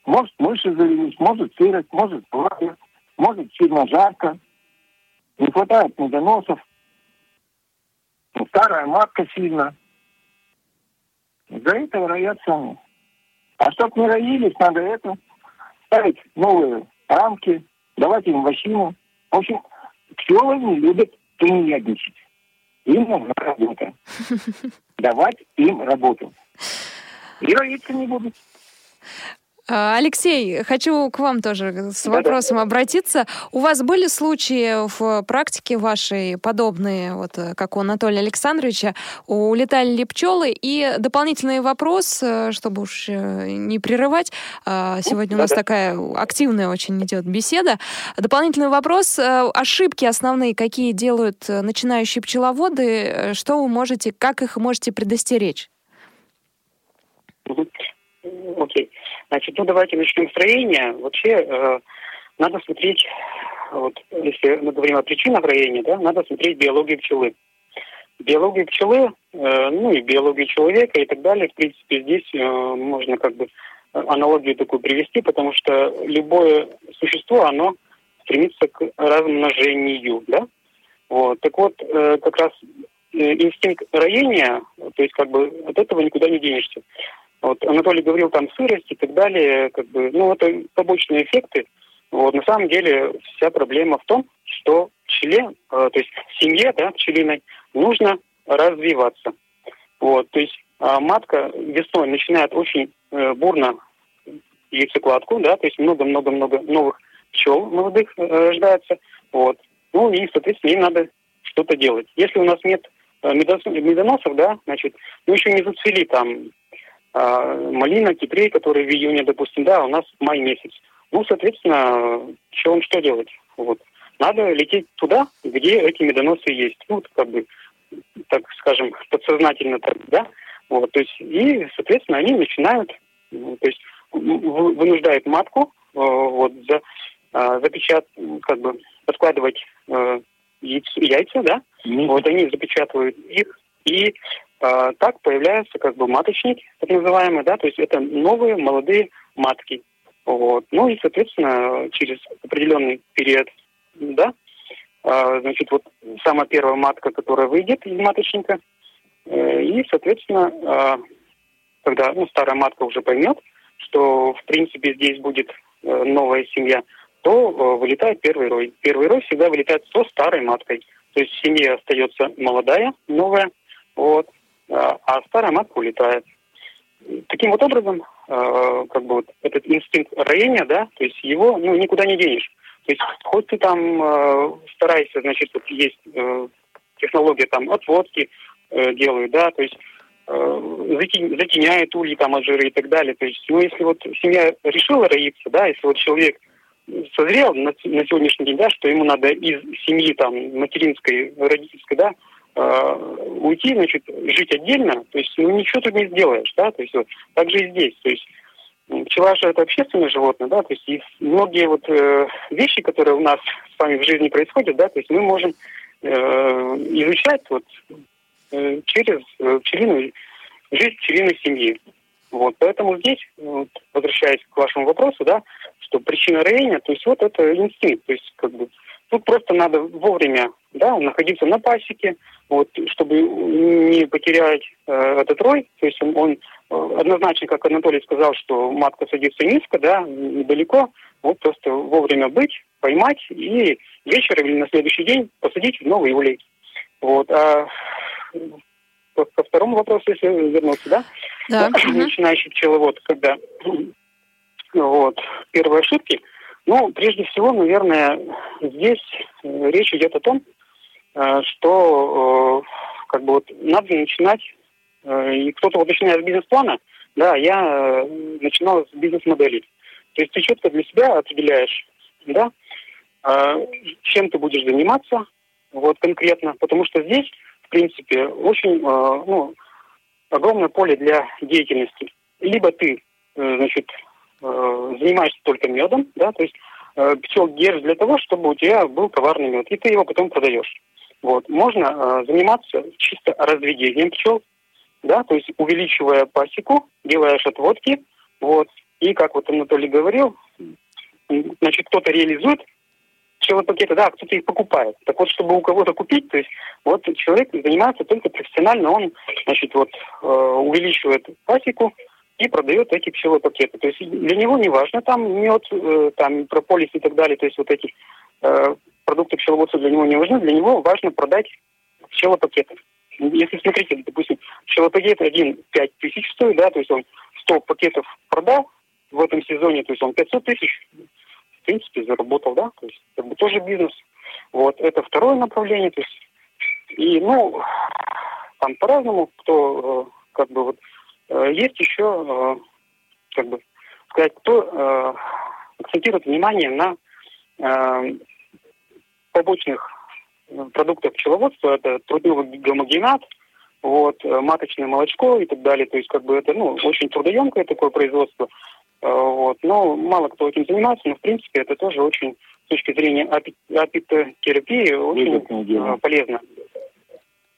Может, мыши завелись, может, сырость, может, пламя, может, сильно жарко. Не хватает медоносов. Старая матка сильно. Из-за этого роятся они. А чтобы не роились, надо это ставить новые рамки, давать им вощину. В общем, пчелы не любят тунеядничать. Им нужна работа. Давать им работу. И роиться не будут. А, Алексей, хочу к вам тоже с вопросом да, да. обратиться. У вас были случаи в практике вашей подобные, вот как у Анатолия Александровича, улетали ли пчелы? И дополнительный вопрос, э, чтобы уж э, не прерывать, а, сегодня у нас да, такая активная очень идет беседа. Дополнительный вопрос, э, ошибки основные, какие делают начинающие пчеловоды, что вы можете, как их можете предостеречь? Окей. Значит, ну давайте начнем с роения. Вообще э, надо смотреть, вот если мы говорим о причинах роения, да, надо смотреть биологию пчелы. Биологию пчелы, э, ну и биологию человека и так далее, в принципе, здесь э, можно как бы аналогию такую привести, потому что любое существо, оно стремится к размножению, да? Вот. Так вот, э, как раз э, инстинкт роения, то есть как бы от этого никуда не денешься. Вот Анатолий говорил там сырость и так далее, как бы, ну это побочные эффекты. Вот на самом деле вся проблема в том, что пчеле, э, то есть семье, да, пчелиной, нужно развиваться. Вот, то есть э, матка весной начинает очень э, бурно яйцекладку, да, то есть много-много-много новых пчел молодых э, рождается. Вот. Ну и, соответственно, им надо что-то делать. Если у нас нет э, медоносов, да, значит, мы еще не зацвели там малина, кипрей, который в июне, допустим, да, у нас май месяц. Ну, соответственно, что вам что делать? Вот. Надо лететь туда, где эти медоносы есть. Ну, как бы, так скажем, подсознательно так, да? Вот, то есть, и, соответственно, они начинают, ну, то есть, вынуждают матку, э, вот, за, э, запечат, как бы, подкладывать э, яйца, яйца, да? Mm-hmm. Вот, они запечатывают их, и а, так появляются как бы маточники, так называемые, да, то есть это новые молодые матки. Вот. Ну и, соответственно, через определенный период, да, а, значит, вот самая первая матка, которая выйдет из маточника, э, и, соответственно, а, когда ну, старая матка уже поймет, что, в принципе, здесь будет э, новая семья, то э, вылетает первый рой. Первый рой всегда вылетает со старой маткой. То есть в семье остается молодая, новая вот, а старая матка улетает. Таким вот образом, как бы вот этот инстинкт роения, да, то есть его ну, никуда не денешь. То есть хоть ты там старайся, значит, вот есть технология там отводки делают, да, то есть затеняет ульи там от жира и так далее. То есть, ну, если вот семья решила роиться, да, если вот человек созрел на, на сегодняшний день, да, что ему надо из семьи там материнской, родительской, да, э, уйти, значит, жить отдельно, то есть, ну, ничего тут не сделаешь, да, то есть, вот, так же и здесь, то есть, пчела же это общественное животное, да, то есть, и многие вот э, вещи, которые у нас с вами в жизни происходят, да, то есть, мы можем э, изучать вот э, через э, пчелиную жизнь пчелиной семьи. Вот, поэтому здесь, вот, возвращаясь к вашему вопросу, да, что причина роения, то есть вот это инстинкт, то есть как бы тут просто надо вовремя, да, находиться на пасеке, вот, чтобы не потерять э, этот рой, то есть он, он э, однозначно, как Анатолий сказал, что матка садится низко, да, недалеко, вот просто вовремя быть, поймать и вечером или на следующий день посадить в новый улей. Вот, а ко второму вопросу, если вернуться, да? Да. Начинающий пчеловод, когда вот, первые ошибки. Ну, прежде всего, наверное, здесь э, речь идет о том, что э, как бы вот надо начинать, и кто-то вот начинает с бизнес-плана, да, я начинал с бизнес-модели. То есть ты четко для себя определяешь, да, чем ты будешь заниматься, вот конкретно, потому что здесь в принципе, очень ну, огромное поле для деятельности. Либо ты, э, значит, э, занимаешься только медом, да, то есть э, пчел держишь для того, чтобы у тебя был товарный мед, и ты его потом продаешь. Вот. Можно заниматься чисто разведением пчел, да, то есть увеличивая пасеку, делаешь отводки, вот, и как вот Анатолий говорил, значит, кто-то реализует пчелопакеты, да, кто-то их покупает. Так вот, чтобы у кого-то купить, то есть вот человек занимается только профессионально, он, значит, вот э, увеличивает пасеку и продает эти пчелопакеты. То есть для него не важно там мед, э, там прополис и так далее, то есть вот эти э, продукты пчеловодства для него не важны, для него важно продать пчелопакеты. Если смотрите, допустим, пчелопакет один 5 тысяч стоит, да, то есть он 100 пакетов продал в этом сезоне, то есть он 500 тысяч в принципе, заработал, да, то есть как тоже бизнес. Вот, это второе направление, то есть, и, ну, там по-разному, кто, э, как бы, вот, есть еще, э, как бы, сказать, кто акцентирует внимание на побочных продуктах пчеловодства, это трудновый гомогенат, вот, маточное молочко и так далее. То есть, как бы это, ну, очень трудоемкое такое производство. Э, вот. Но мало кто этим занимается, но в принципе это тоже очень с точки зрения апи апитотерапии очень э, полезно.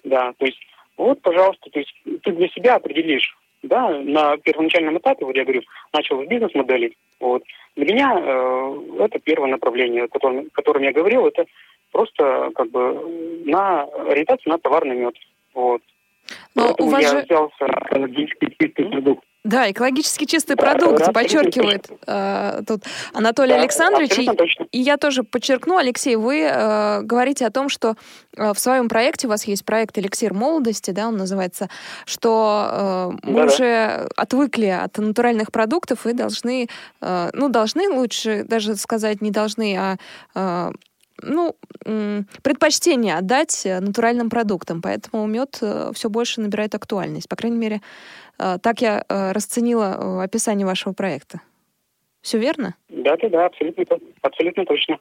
Да, то есть вот, пожалуйста, то есть ты для себя определишь, да, на первоначальном этапе, вот я говорю, начал с бизнес-модели. Вот. Для меня э, это первое направление, о котором, о котором я говорил, это просто как бы на ориентацию на товарный мед. Вот. Но Поэтому у вас я же... взялся экологически чистый продукт. Да, экологически чистый продукт, да, подчеркивает э, тут Анатолий да, Александрович. И, и я тоже подчеркну, Алексей, вы э, говорите о том, что э, в своем проекте, у вас есть проект «Эликсир молодости», да, он называется, что э, мы да, уже отвыкли от натуральных продуктов и должны, э, ну, должны лучше даже сказать не должны, а э, ну, предпочтение отдать натуральным продуктам, поэтому мед э, все больше набирает актуальность. По крайней мере, э, так я э, расценила описание вашего проекта. Все верно? Да, да, да, абсолютно, абсолютно точно.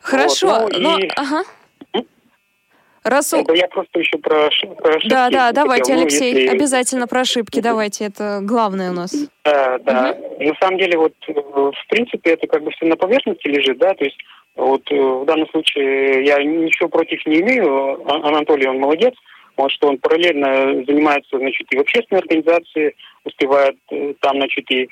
Хорошо, вот, ну, но, и... ага. Раз... Это я просто еще про, про ошибки. Да, да, давайте, хотел, Алексей, ну, если... обязательно про ошибки, давайте, это главное у нас. Да, да. Угу. На самом деле, вот, в принципе, это как бы все на поверхности лежит, да, то есть вот э, в данном случае я ничего против не имею. А, Анатолий, он молодец. Вот что он параллельно занимается, значит, и в общественной организации, успевает э, там, значит, и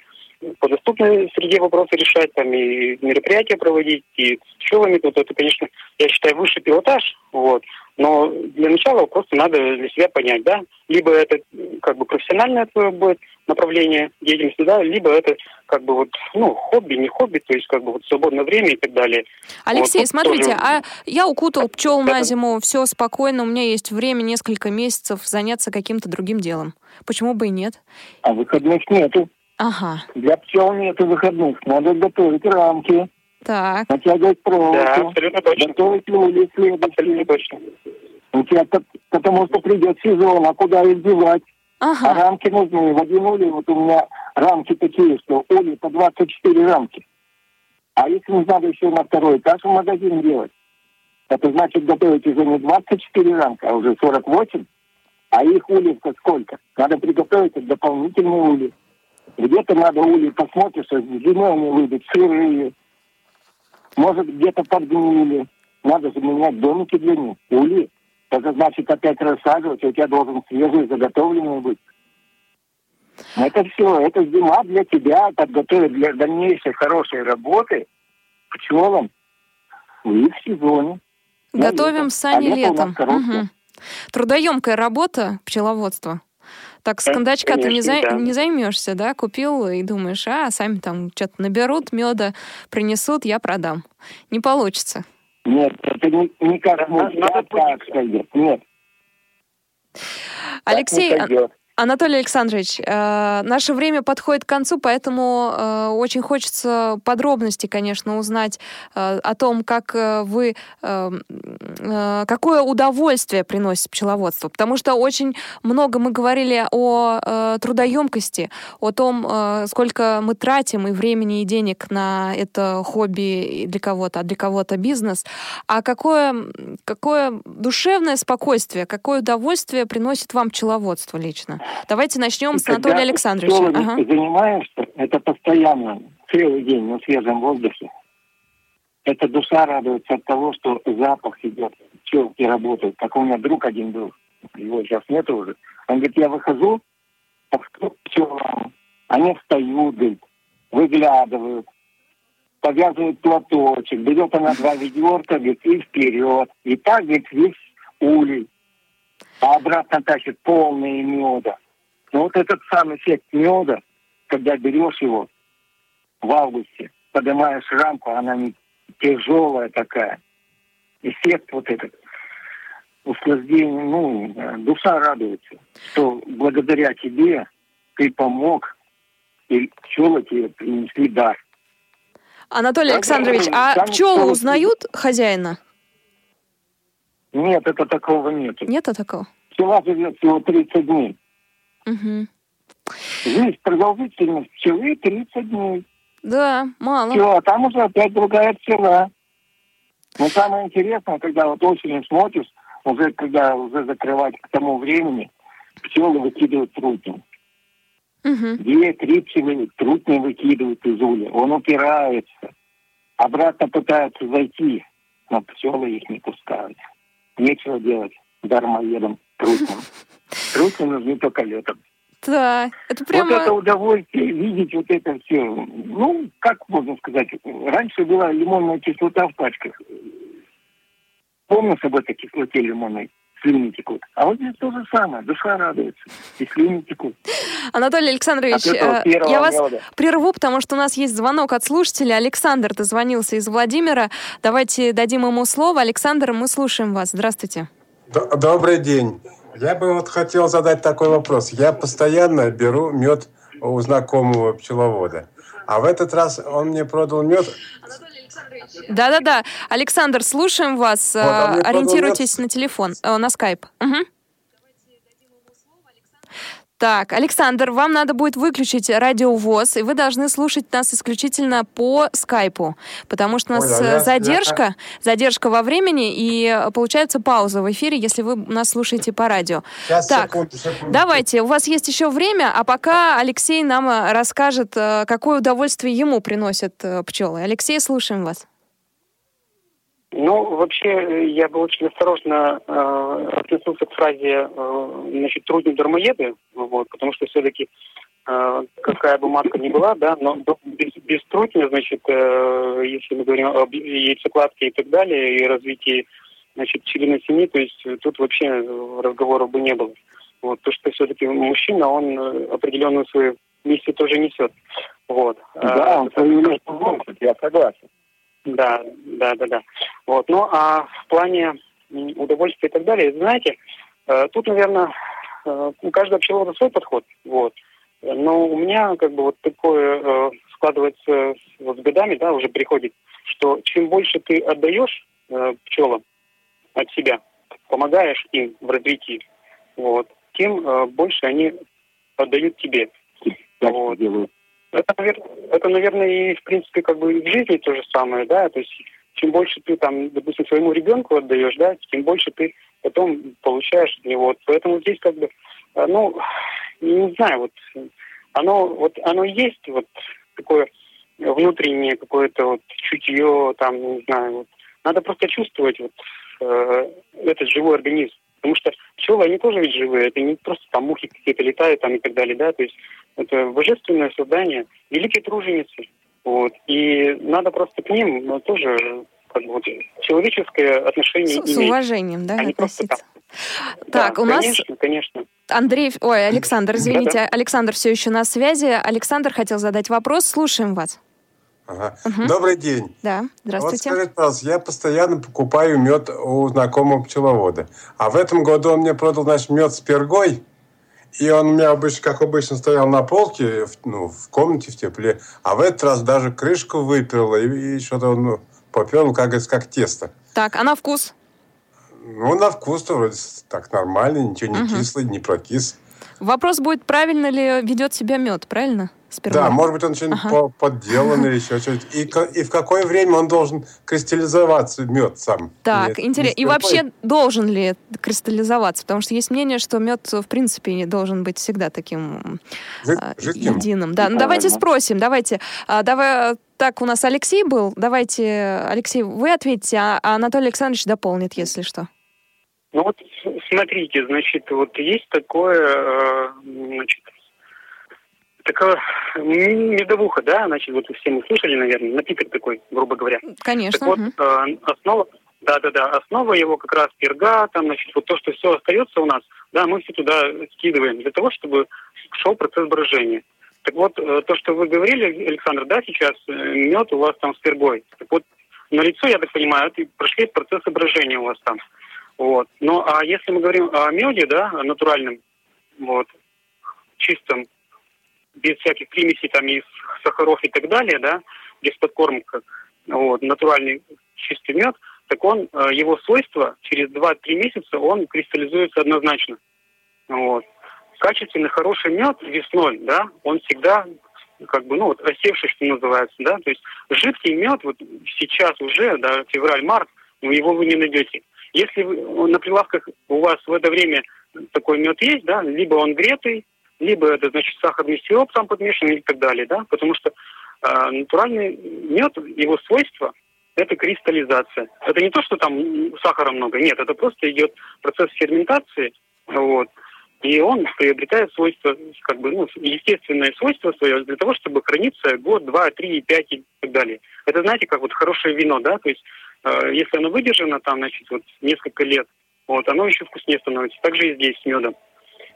по доступной среде вопросы решать, там и мероприятия проводить, и с пчелами. Вот это, конечно, я считаю, высший пилотаж. Вот. Но для начала просто надо для себя понять, да, либо это как бы профессиональное твое будет направление деятельности, да, либо это как бы вот, ну, хобби, не хобби, то есть как бы вот свободное время и так далее. Алексей, вот, смотрите, тоже... а я укутал пчел на зиму, все спокойно, у меня есть время несколько месяцев заняться каким-то другим делом. Почему бы и нет? А выходных нету. Ага. Для пчел нету выходных, надо готовить рамки. Так. Натягивать проволоку. Да, абсолютно точно. Готовить улицы следующие. Абсолютно точно. У тебя, потому что придет сезон, а куда их девать? Ага. А рамки нужны. В один улей, вот у меня рамки такие, что улей по 24 рамки. А если надо еще на второй этаж в магазин делать, это значит готовить уже не 24 рамка, а уже 48. А их ульев-то сколько? Надо приготовить дополнительные ули. Где-то надо ули посмотришь, зимой они выйдут сырые. Может, где-то подгнили. Надо заменять домики для них. Ули это значит опять рассаживать, у тебя должен свежий, заготовленный быть. Это все, это зима для тебя, подготовить для дальнейшей хорошей работы пчелам в их сезоне. Готовим сани а летом. Угу. Трудоемкая работа пчеловодства. Так с кондачка ты не, за... да. не займешься, да? Купил и думаешь, а сами там что-то наберут меда, принесут, я продам. Не получится. Нет, это не, никак не надо так сойдет. Нет. Алексей, Анатолий Александрович, э, наше время подходит к концу, поэтому э, очень хочется подробности, конечно, узнать э, о том, как э, вы, э, э, какое удовольствие приносит пчеловодство. Потому что очень много мы говорили о э, трудоемкости, о том, э, сколько мы тратим и времени, и денег на это хобби для кого-то, а для кого-то бизнес. А какое, какое душевное спокойствие, какое удовольствие приносит вам пчеловодство лично? Давайте начнем с Анатолия Александровича. Ага. занимаешься, это постоянно, целый день на свежем воздухе. Эта душа радуется от того, что запах идет, пчелки работают. Как у меня друг один был, его сейчас нет уже. Он говорит, я выхожу, подхожу к пчелам, они встают, говорит, выглядывают, повязывают платочек, берет она два ведерка, говорит, и вперед. И так, говорит, весь улей. А обратно тащит полные меда. Но вот этот самый эффект меда, когда берешь его в августе, поднимаешь рамку, она не тяжелая такая. Эффект вот этот, услаждение, ну, душа радуется, что благодаря тебе ты помог, и пчелы тебе принесли дар. Анатолий Александрович, а пчелы узнают хозяина? Нет, это такого нет. Нет такого? Пчела живет всего 30 дней. Угу. Жизнь продолжительность пчелы 30 дней. Да, мало. Все, а там уже опять другая пчела. Но самое интересное, когда вот осенью смотришь, уже когда уже закрывать к тому времени, пчелы выкидывают трутни. Угу. Две, три пчелы трутни выкидывают из уля. Он упирается. Обратно пытается зайти, но пчелы их не пускают. Нечего делать дармоедом трутням. Трутни нужны только летом. Да, это прямо... Вот это удовольствие видеть вот это все. Ну, как можно сказать, раньше была лимонная кислота в пачках. Помнишь об этой кислоте лимонной? слюни текут. А вот здесь то же самое. Душа радуется. И слюни текут. Анатолий Александрович, э, я вас меда. прерву, потому что у нас есть звонок от слушателя. Александр дозвонился из Владимира. Давайте дадим ему слово. Александр, мы слушаем вас. Здравствуйте. Добрый день. Я бы вот хотел задать такой вопрос. Я постоянно беру мед у знакомого пчеловода. А в этот раз он мне продал мед. Да-да-да. Александр, слушаем вас. Вот, а Ориентируйтесь на телефон, э, на скайп. Угу. Так, Александр, вам надо будет выключить радиовоз, и вы должны слушать нас исключительно по скайпу, потому что у нас Ой, а задержка, я... задержка во времени, и получается пауза в эфире, если вы нас слушаете по радио. Сейчас, так, секунду, секунду. давайте, у вас есть еще время, а пока Алексей нам э, расскажет, э, какое удовольствие ему приносят э, пчелы. Алексей, слушаем вас. Ну, вообще, я бы очень осторожно э, относился к фразе э, значит, трудные дармоеды, вот, потому что все-таки э, какая бы матка ни была, да, но без, без трутня, значит, э, если мы говорим об яйцекладке и так далее, и развитии, значит, члена семьи, то есть тут вообще разговоров бы не было. Вот, то, что все-таки мужчина, он определенную свою миссию тоже несет. Вот. Да, он свою миссию я согласен. Да, да, да, да. Вот. Ну, а в плане удовольствия и так далее, знаете, э, тут, наверное, э, у каждого пчеловода свой подход. Вот. Но у меня как бы вот такое э, складывается вот с годами, да, уже приходит, что чем больше ты отдаешь пчелам от себя, помогаешь им в развитии, вот, тем больше они отдают тебе. Вот. Делают. Это, наверное, это, наверное, и, в принципе, как бы в жизни то же самое, да, то есть чем больше ты там, допустим, своему ребенку отдаешь, да, тем больше ты потом получаешь от него. Вот, поэтому здесь как бы, э, ну, не знаю, вот оно, вот оно есть вот такое внутреннее какое-то вот чутье, там, не знаю, вот. Надо просто чувствовать вот э, этот живой организм. Потому что пчелы, они тоже ведь живые, это не просто там мухи какие-то летают там и так далее, да, то есть это божественное создание, великие труженицы. Вот. И надо просто к ним ну, тоже как бы, вот, человеческое отношение с, иметь. С уважением, да, Они относиться. Просто, так, да, у конечно, нас... Конечно, Андрей, ой, Александр, извините, да, да. Александр все еще на связи. Александр хотел задать вопрос, слушаем вас. Ага. Угу. Добрый день. Да, здравствуйте. Вот скажите, пожалуйста, я постоянно покупаю мед у знакомого пчеловода. А в этом году он мне продал, значит, мед с пергой. И он у меня обычно, как обычно, стоял на полке, ну, в комнате в тепле. А в этот раз даже крышку выпил и, и что-то он ну, попил, как, как тесто. Так, а на вкус? Ну, на вкус-то вроде так нормально, ничего не угу. кислый, не прокис. Вопрос будет, правильно ли ведет себя мед, правильно? сперва. Да, может быть, он что-нибудь ага. подделан или еще что-нибудь. И, и в какое время он должен кристаллизоваться, мед сам? Так, интересно. И вообще должен ли кристаллизоваться? Потому что есть мнение, что мед, в принципе, не должен быть всегда таким Жид, а, единым. Да, ну давайте спросим, давайте. А, давай, так, у нас Алексей был. Давайте, Алексей, вы ответите, а Анатолий Александрович дополнит, если что. Ну вот, смотрите, значит, вот есть такое, э, значит, такая медовуха, да, значит, вот все мы слышали, наверное, напиток такой, грубо говоря. Конечно. Так вот, угу. основа, да-да-да, основа его как раз перга, там, значит, вот то, что все остается у нас, да, мы все туда скидываем для того, чтобы шел процесс брожения. Так вот, э, то, что вы говорили, Александр, да, сейчас мед у вас там с пергой. Так вот, на лицо, я так понимаю, прошли процесс брожения у вас там. Вот. Ну, а если мы говорим о меде, да, натуральном, вот, чистом, без всяких примесей там из сахаров и так далее, да, без подкормка, вот, натуральный чистый мед, так он, э, его свойства через 2-3 месяца он кристаллизуется однозначно. Вот. Качественный, хороший мед весной, да, он всегда как бы, ну, вот осевший, что называется, да, то есть жидкий мед вот сейчас уже, да, февраль-март, ну, его вы не найдете. Если вы, на прилавках у вас в это время такой мед есть, да, либо он гретый, либо это значит сахарный сироп там подмешан и так далее, да, потому что э, натуральный мед, его свойства это кристаллизация. Это не то, что там сахара много, нет, это просто идет процесс ферментации, вот, и он приобретает свойства, как бы, ну, естественное свойство свое для того, чтобы храниться год, два, три, пять и так далее. Это, знаете, как вот хорошее вино, да, то есть если оно выдержано там, значит, вот несколько лет, вот, оно еще вкуснее становится. Так же и здесь с медом.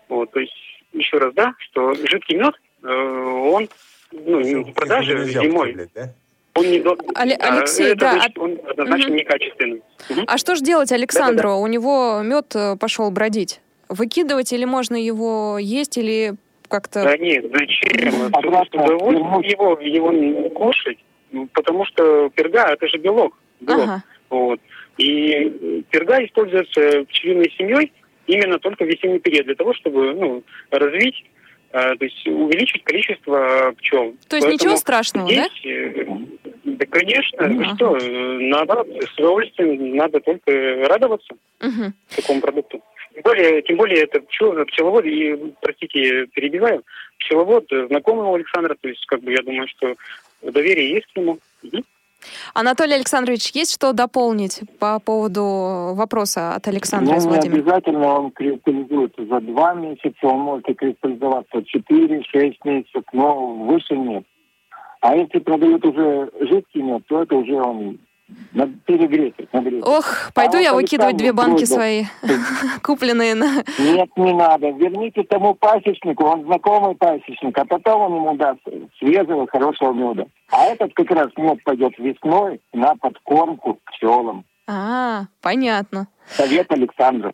Вот, то есть еще раз, да, что жидкий мед, э, он ну, в продаже зимой. Да? Он не до... Алексей, это да. Значит, он однозначно угу. некачественный. Угу. А что же делать Александру? Да, да, да. У него мед э, пошел бродить. Выкидывать или можно его есть, или как-то... Да нет, зачем? Чтобы его, его кушать, потому что перга это же белок. Белок. Ага. Вот. И перга используется пчелиной семьей именно только в весенний период, для того, чтобы ну, развить, э, то есть увеличить количество пчел. То есть Поэтому ничего страшного, здесь, да? Э, да, конечно. Uh-huh. Ну что, надо с удовольствием, надо только радоваться uh-huh. такому продукту. Тем более, тем более это пчел, пчеловод, и, простите, перебиваю, пчеловод знакомый у Александра, то есть, как бы, я думаю, что доверие есть к нему. Угу. Анатолий Александрович, есть что дополнить по поводу вопроса от Александра ну, из Владимира? Не обязательно он кристаллизуется за два месяца, он может кристаллизоваться 4-6 месяцев, но выше нет. А если продают уже жидкий мед, то это уже он перегретый, нагретый. Ох, пойду а я выкидывать две банки просьба. свои, купленные на... Нет, не надо. Верните тому пасечнику, он знакомый пасечник, а потом он ему даст свежего, хорошего меда. А этот как раз мед пойдет весной на подкормку пчелам. А, понятно. Совет Александра.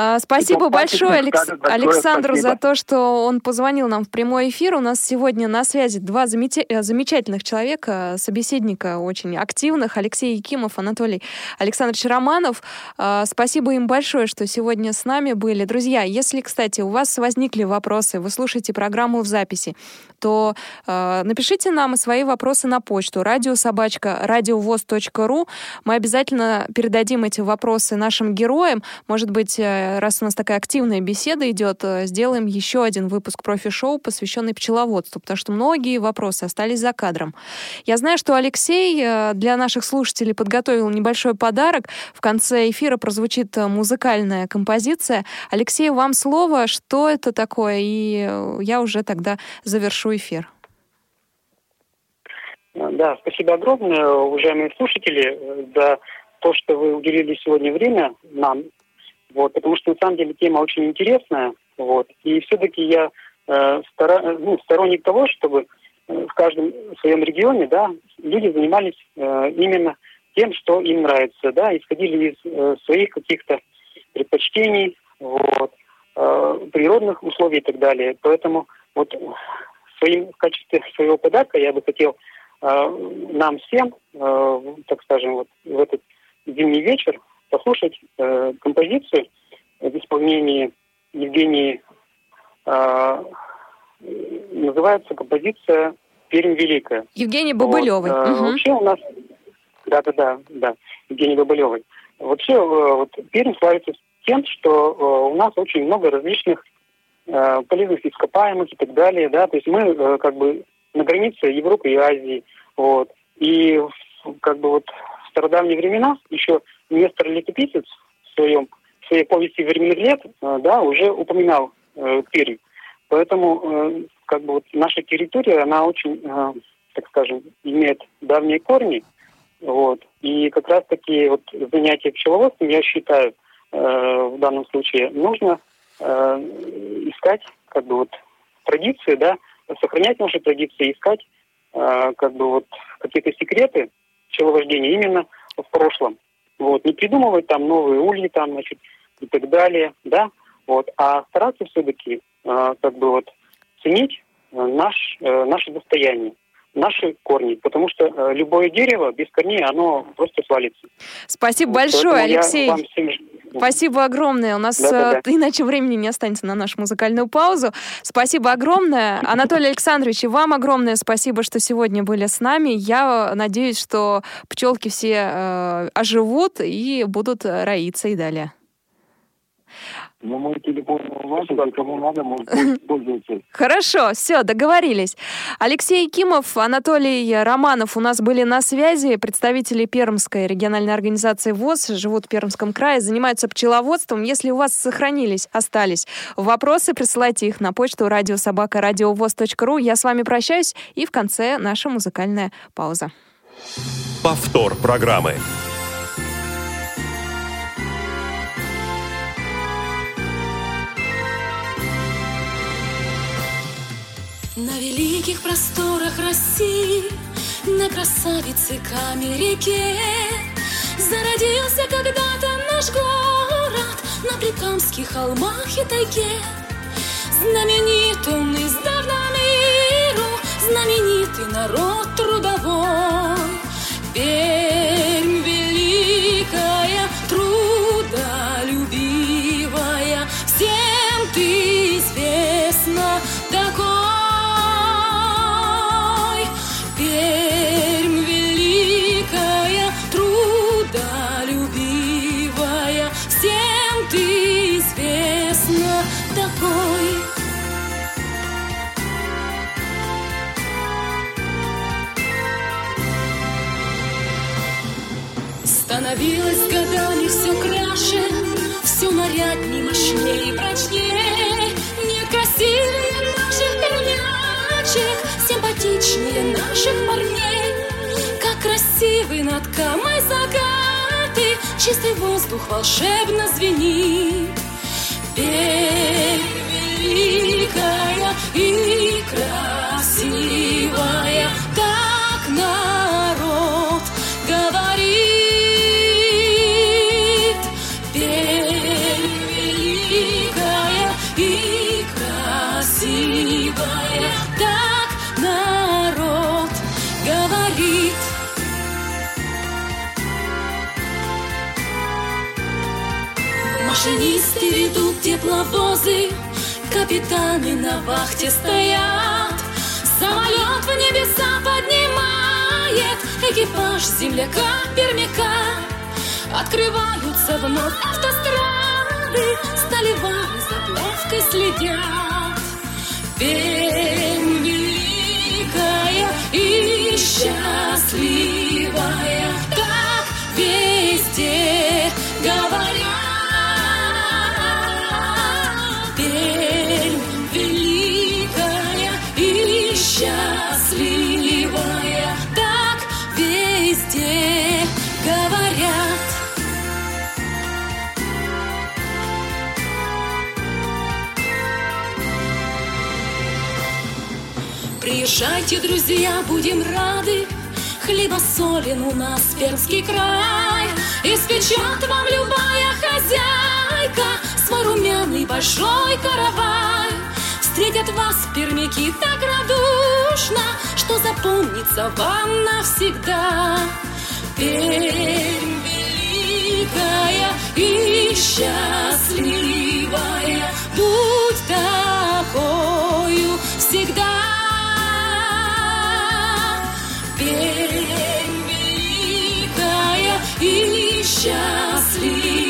А, спасибо большое, Алекс... Александру, спасибо. за то, что он позвонил нам в прямой эфир. У нас сегодня на связи два замет... Э, замечательных человека, собеседника очень активных, Алексей Якимов, Анатолий Александрович Романов. А, спасибо им большое, что сегодня с нами были. Друзья, если, кстати, у вас возникли вопросы, вы слушаете программу в записи, то э, напишите нам свои вопросы на почту радиособачка радиовоз.ру. Мы обязательно передадим эти вопросы нашим героям. Может быть, э, раз у нас такая активная беседа идет, э, сделаем еще один выпуск профи-шоу, посвященный пчеловодству, потому что многие вопросы остались за кадром. Я знаю, что Алексей э, для наших слушателей подготовил небольшой подарок. В конце эфира прозвучит э, музыкальная композиция. Алексей, вам слово. Что это такое? И я уже тогда завершу эфир. Да, спасибо огромное, уважаемые слушатели, за то, что вы уделили сегодня время нам вот, потому что на самом деле тема очень интересная. Вот, и все-таки я э, стара, ну, сторонник того, чтобы э, в каждом своем регионе, да, люди занимались э, именно тем, что им нравится, да, исходили из э, своих каких-то предпочтений, вот, э, природных условий и так далее. Поэтому вот своим, в качестве своего подарка я бы хотел э, нам всем, э, так скажем, вот в этот зимний вечер послушать э, композицию в исполнении Евгении. Э, называется композиция «Пермь Великая». Евгения Бабылевой. Вот, э, угу. Вообще у нас... Да-да-да, да, Евгения Бабылевой. Вообще э, вот, Пермь славится тем, что э, у нас очень много различных э, полезных ископаемых и так далее, да, то есть мы э, как бы на границе Европы и Азии, вот, и как бы вот в стародавние времена еще Нестор Летописец в своем в своей повести временных лет, э, да, уже упоминал э, Пермь. Поэтому э, как бы вот наша территория, она очень, э, так скажем, имеет давние корни. Вот. И как раз таки вот занятие пчеловодством, я считаю, э, в данном случае нужно э, искать как бы вот традиции, да, сохранять наши традиции, искать э, как бы вот какие-то секреты пчеловождения именно в прошлом. Вот, не придумывать там новые ульи там, значит, и так далее, да, вот, а стараться все-таки э, как бы вот ценить э, наш, э, наше достояние наши корни, потому что э, любое дерево без корней, оно просто свалится. Спасибо вот, большое, Алексей. Всем... Спасибо огромное. У нас да, да, да. иначе времени не останется на нашу музыкальную паузу. Спасибо огромное. Анатолий Александрович, и вам огромное спасибо, что сегодня были с нами. Я надеюсь, что пчелки все э, оживут и будут роиться и далее. Но мой телефон у вас, кому надо, может пользоваться. Хорошо, все, договорились. Алексей Кимов, Анатолий Романов у нас были на связи. Представители Пермской региональной организации ВОЗ живут в Пермском крае, занимаются пчеловодством. Если у вас сохранились, остались вопросы, присылайте их на почту радиособакарадиовоз.ру. Я с вами прощаюсь, и в конце наша музыкальная пауза. Повтор программы. Великих просторах России, на красавице Камерике Зародился когда-то наш город на Прикамских холмах и тайге. Знаменит он издавна миру, знаменитый народ трудовой. Пермь великая, становилась годами все краше, все нарядней, мощнее и прочнее. Не красивее наших пернячек, симпатичнее наших парней. Как красивый над камой закаты, чистый воздух волшебно звенит. Великая и красивая, так народ тепловозы, капитаны на вахте стоят. Самолет в небеса поднимает экипаж земляка пермяка. Открываются вновь автострады, столевары за плавкой следят. Пермь великая и счастливая, так везде говорят. Приезжайте, друзья, будем рады. Хлеба солен у нас Пермский край. Испечет вам любая хозяйка Свой румяный большой каравай. Встретят вас пермяки так радушно, Что запомнится вам навсегда. Пермь великая и счастливая, Будь такою всегда. Пермь великая и счастливая,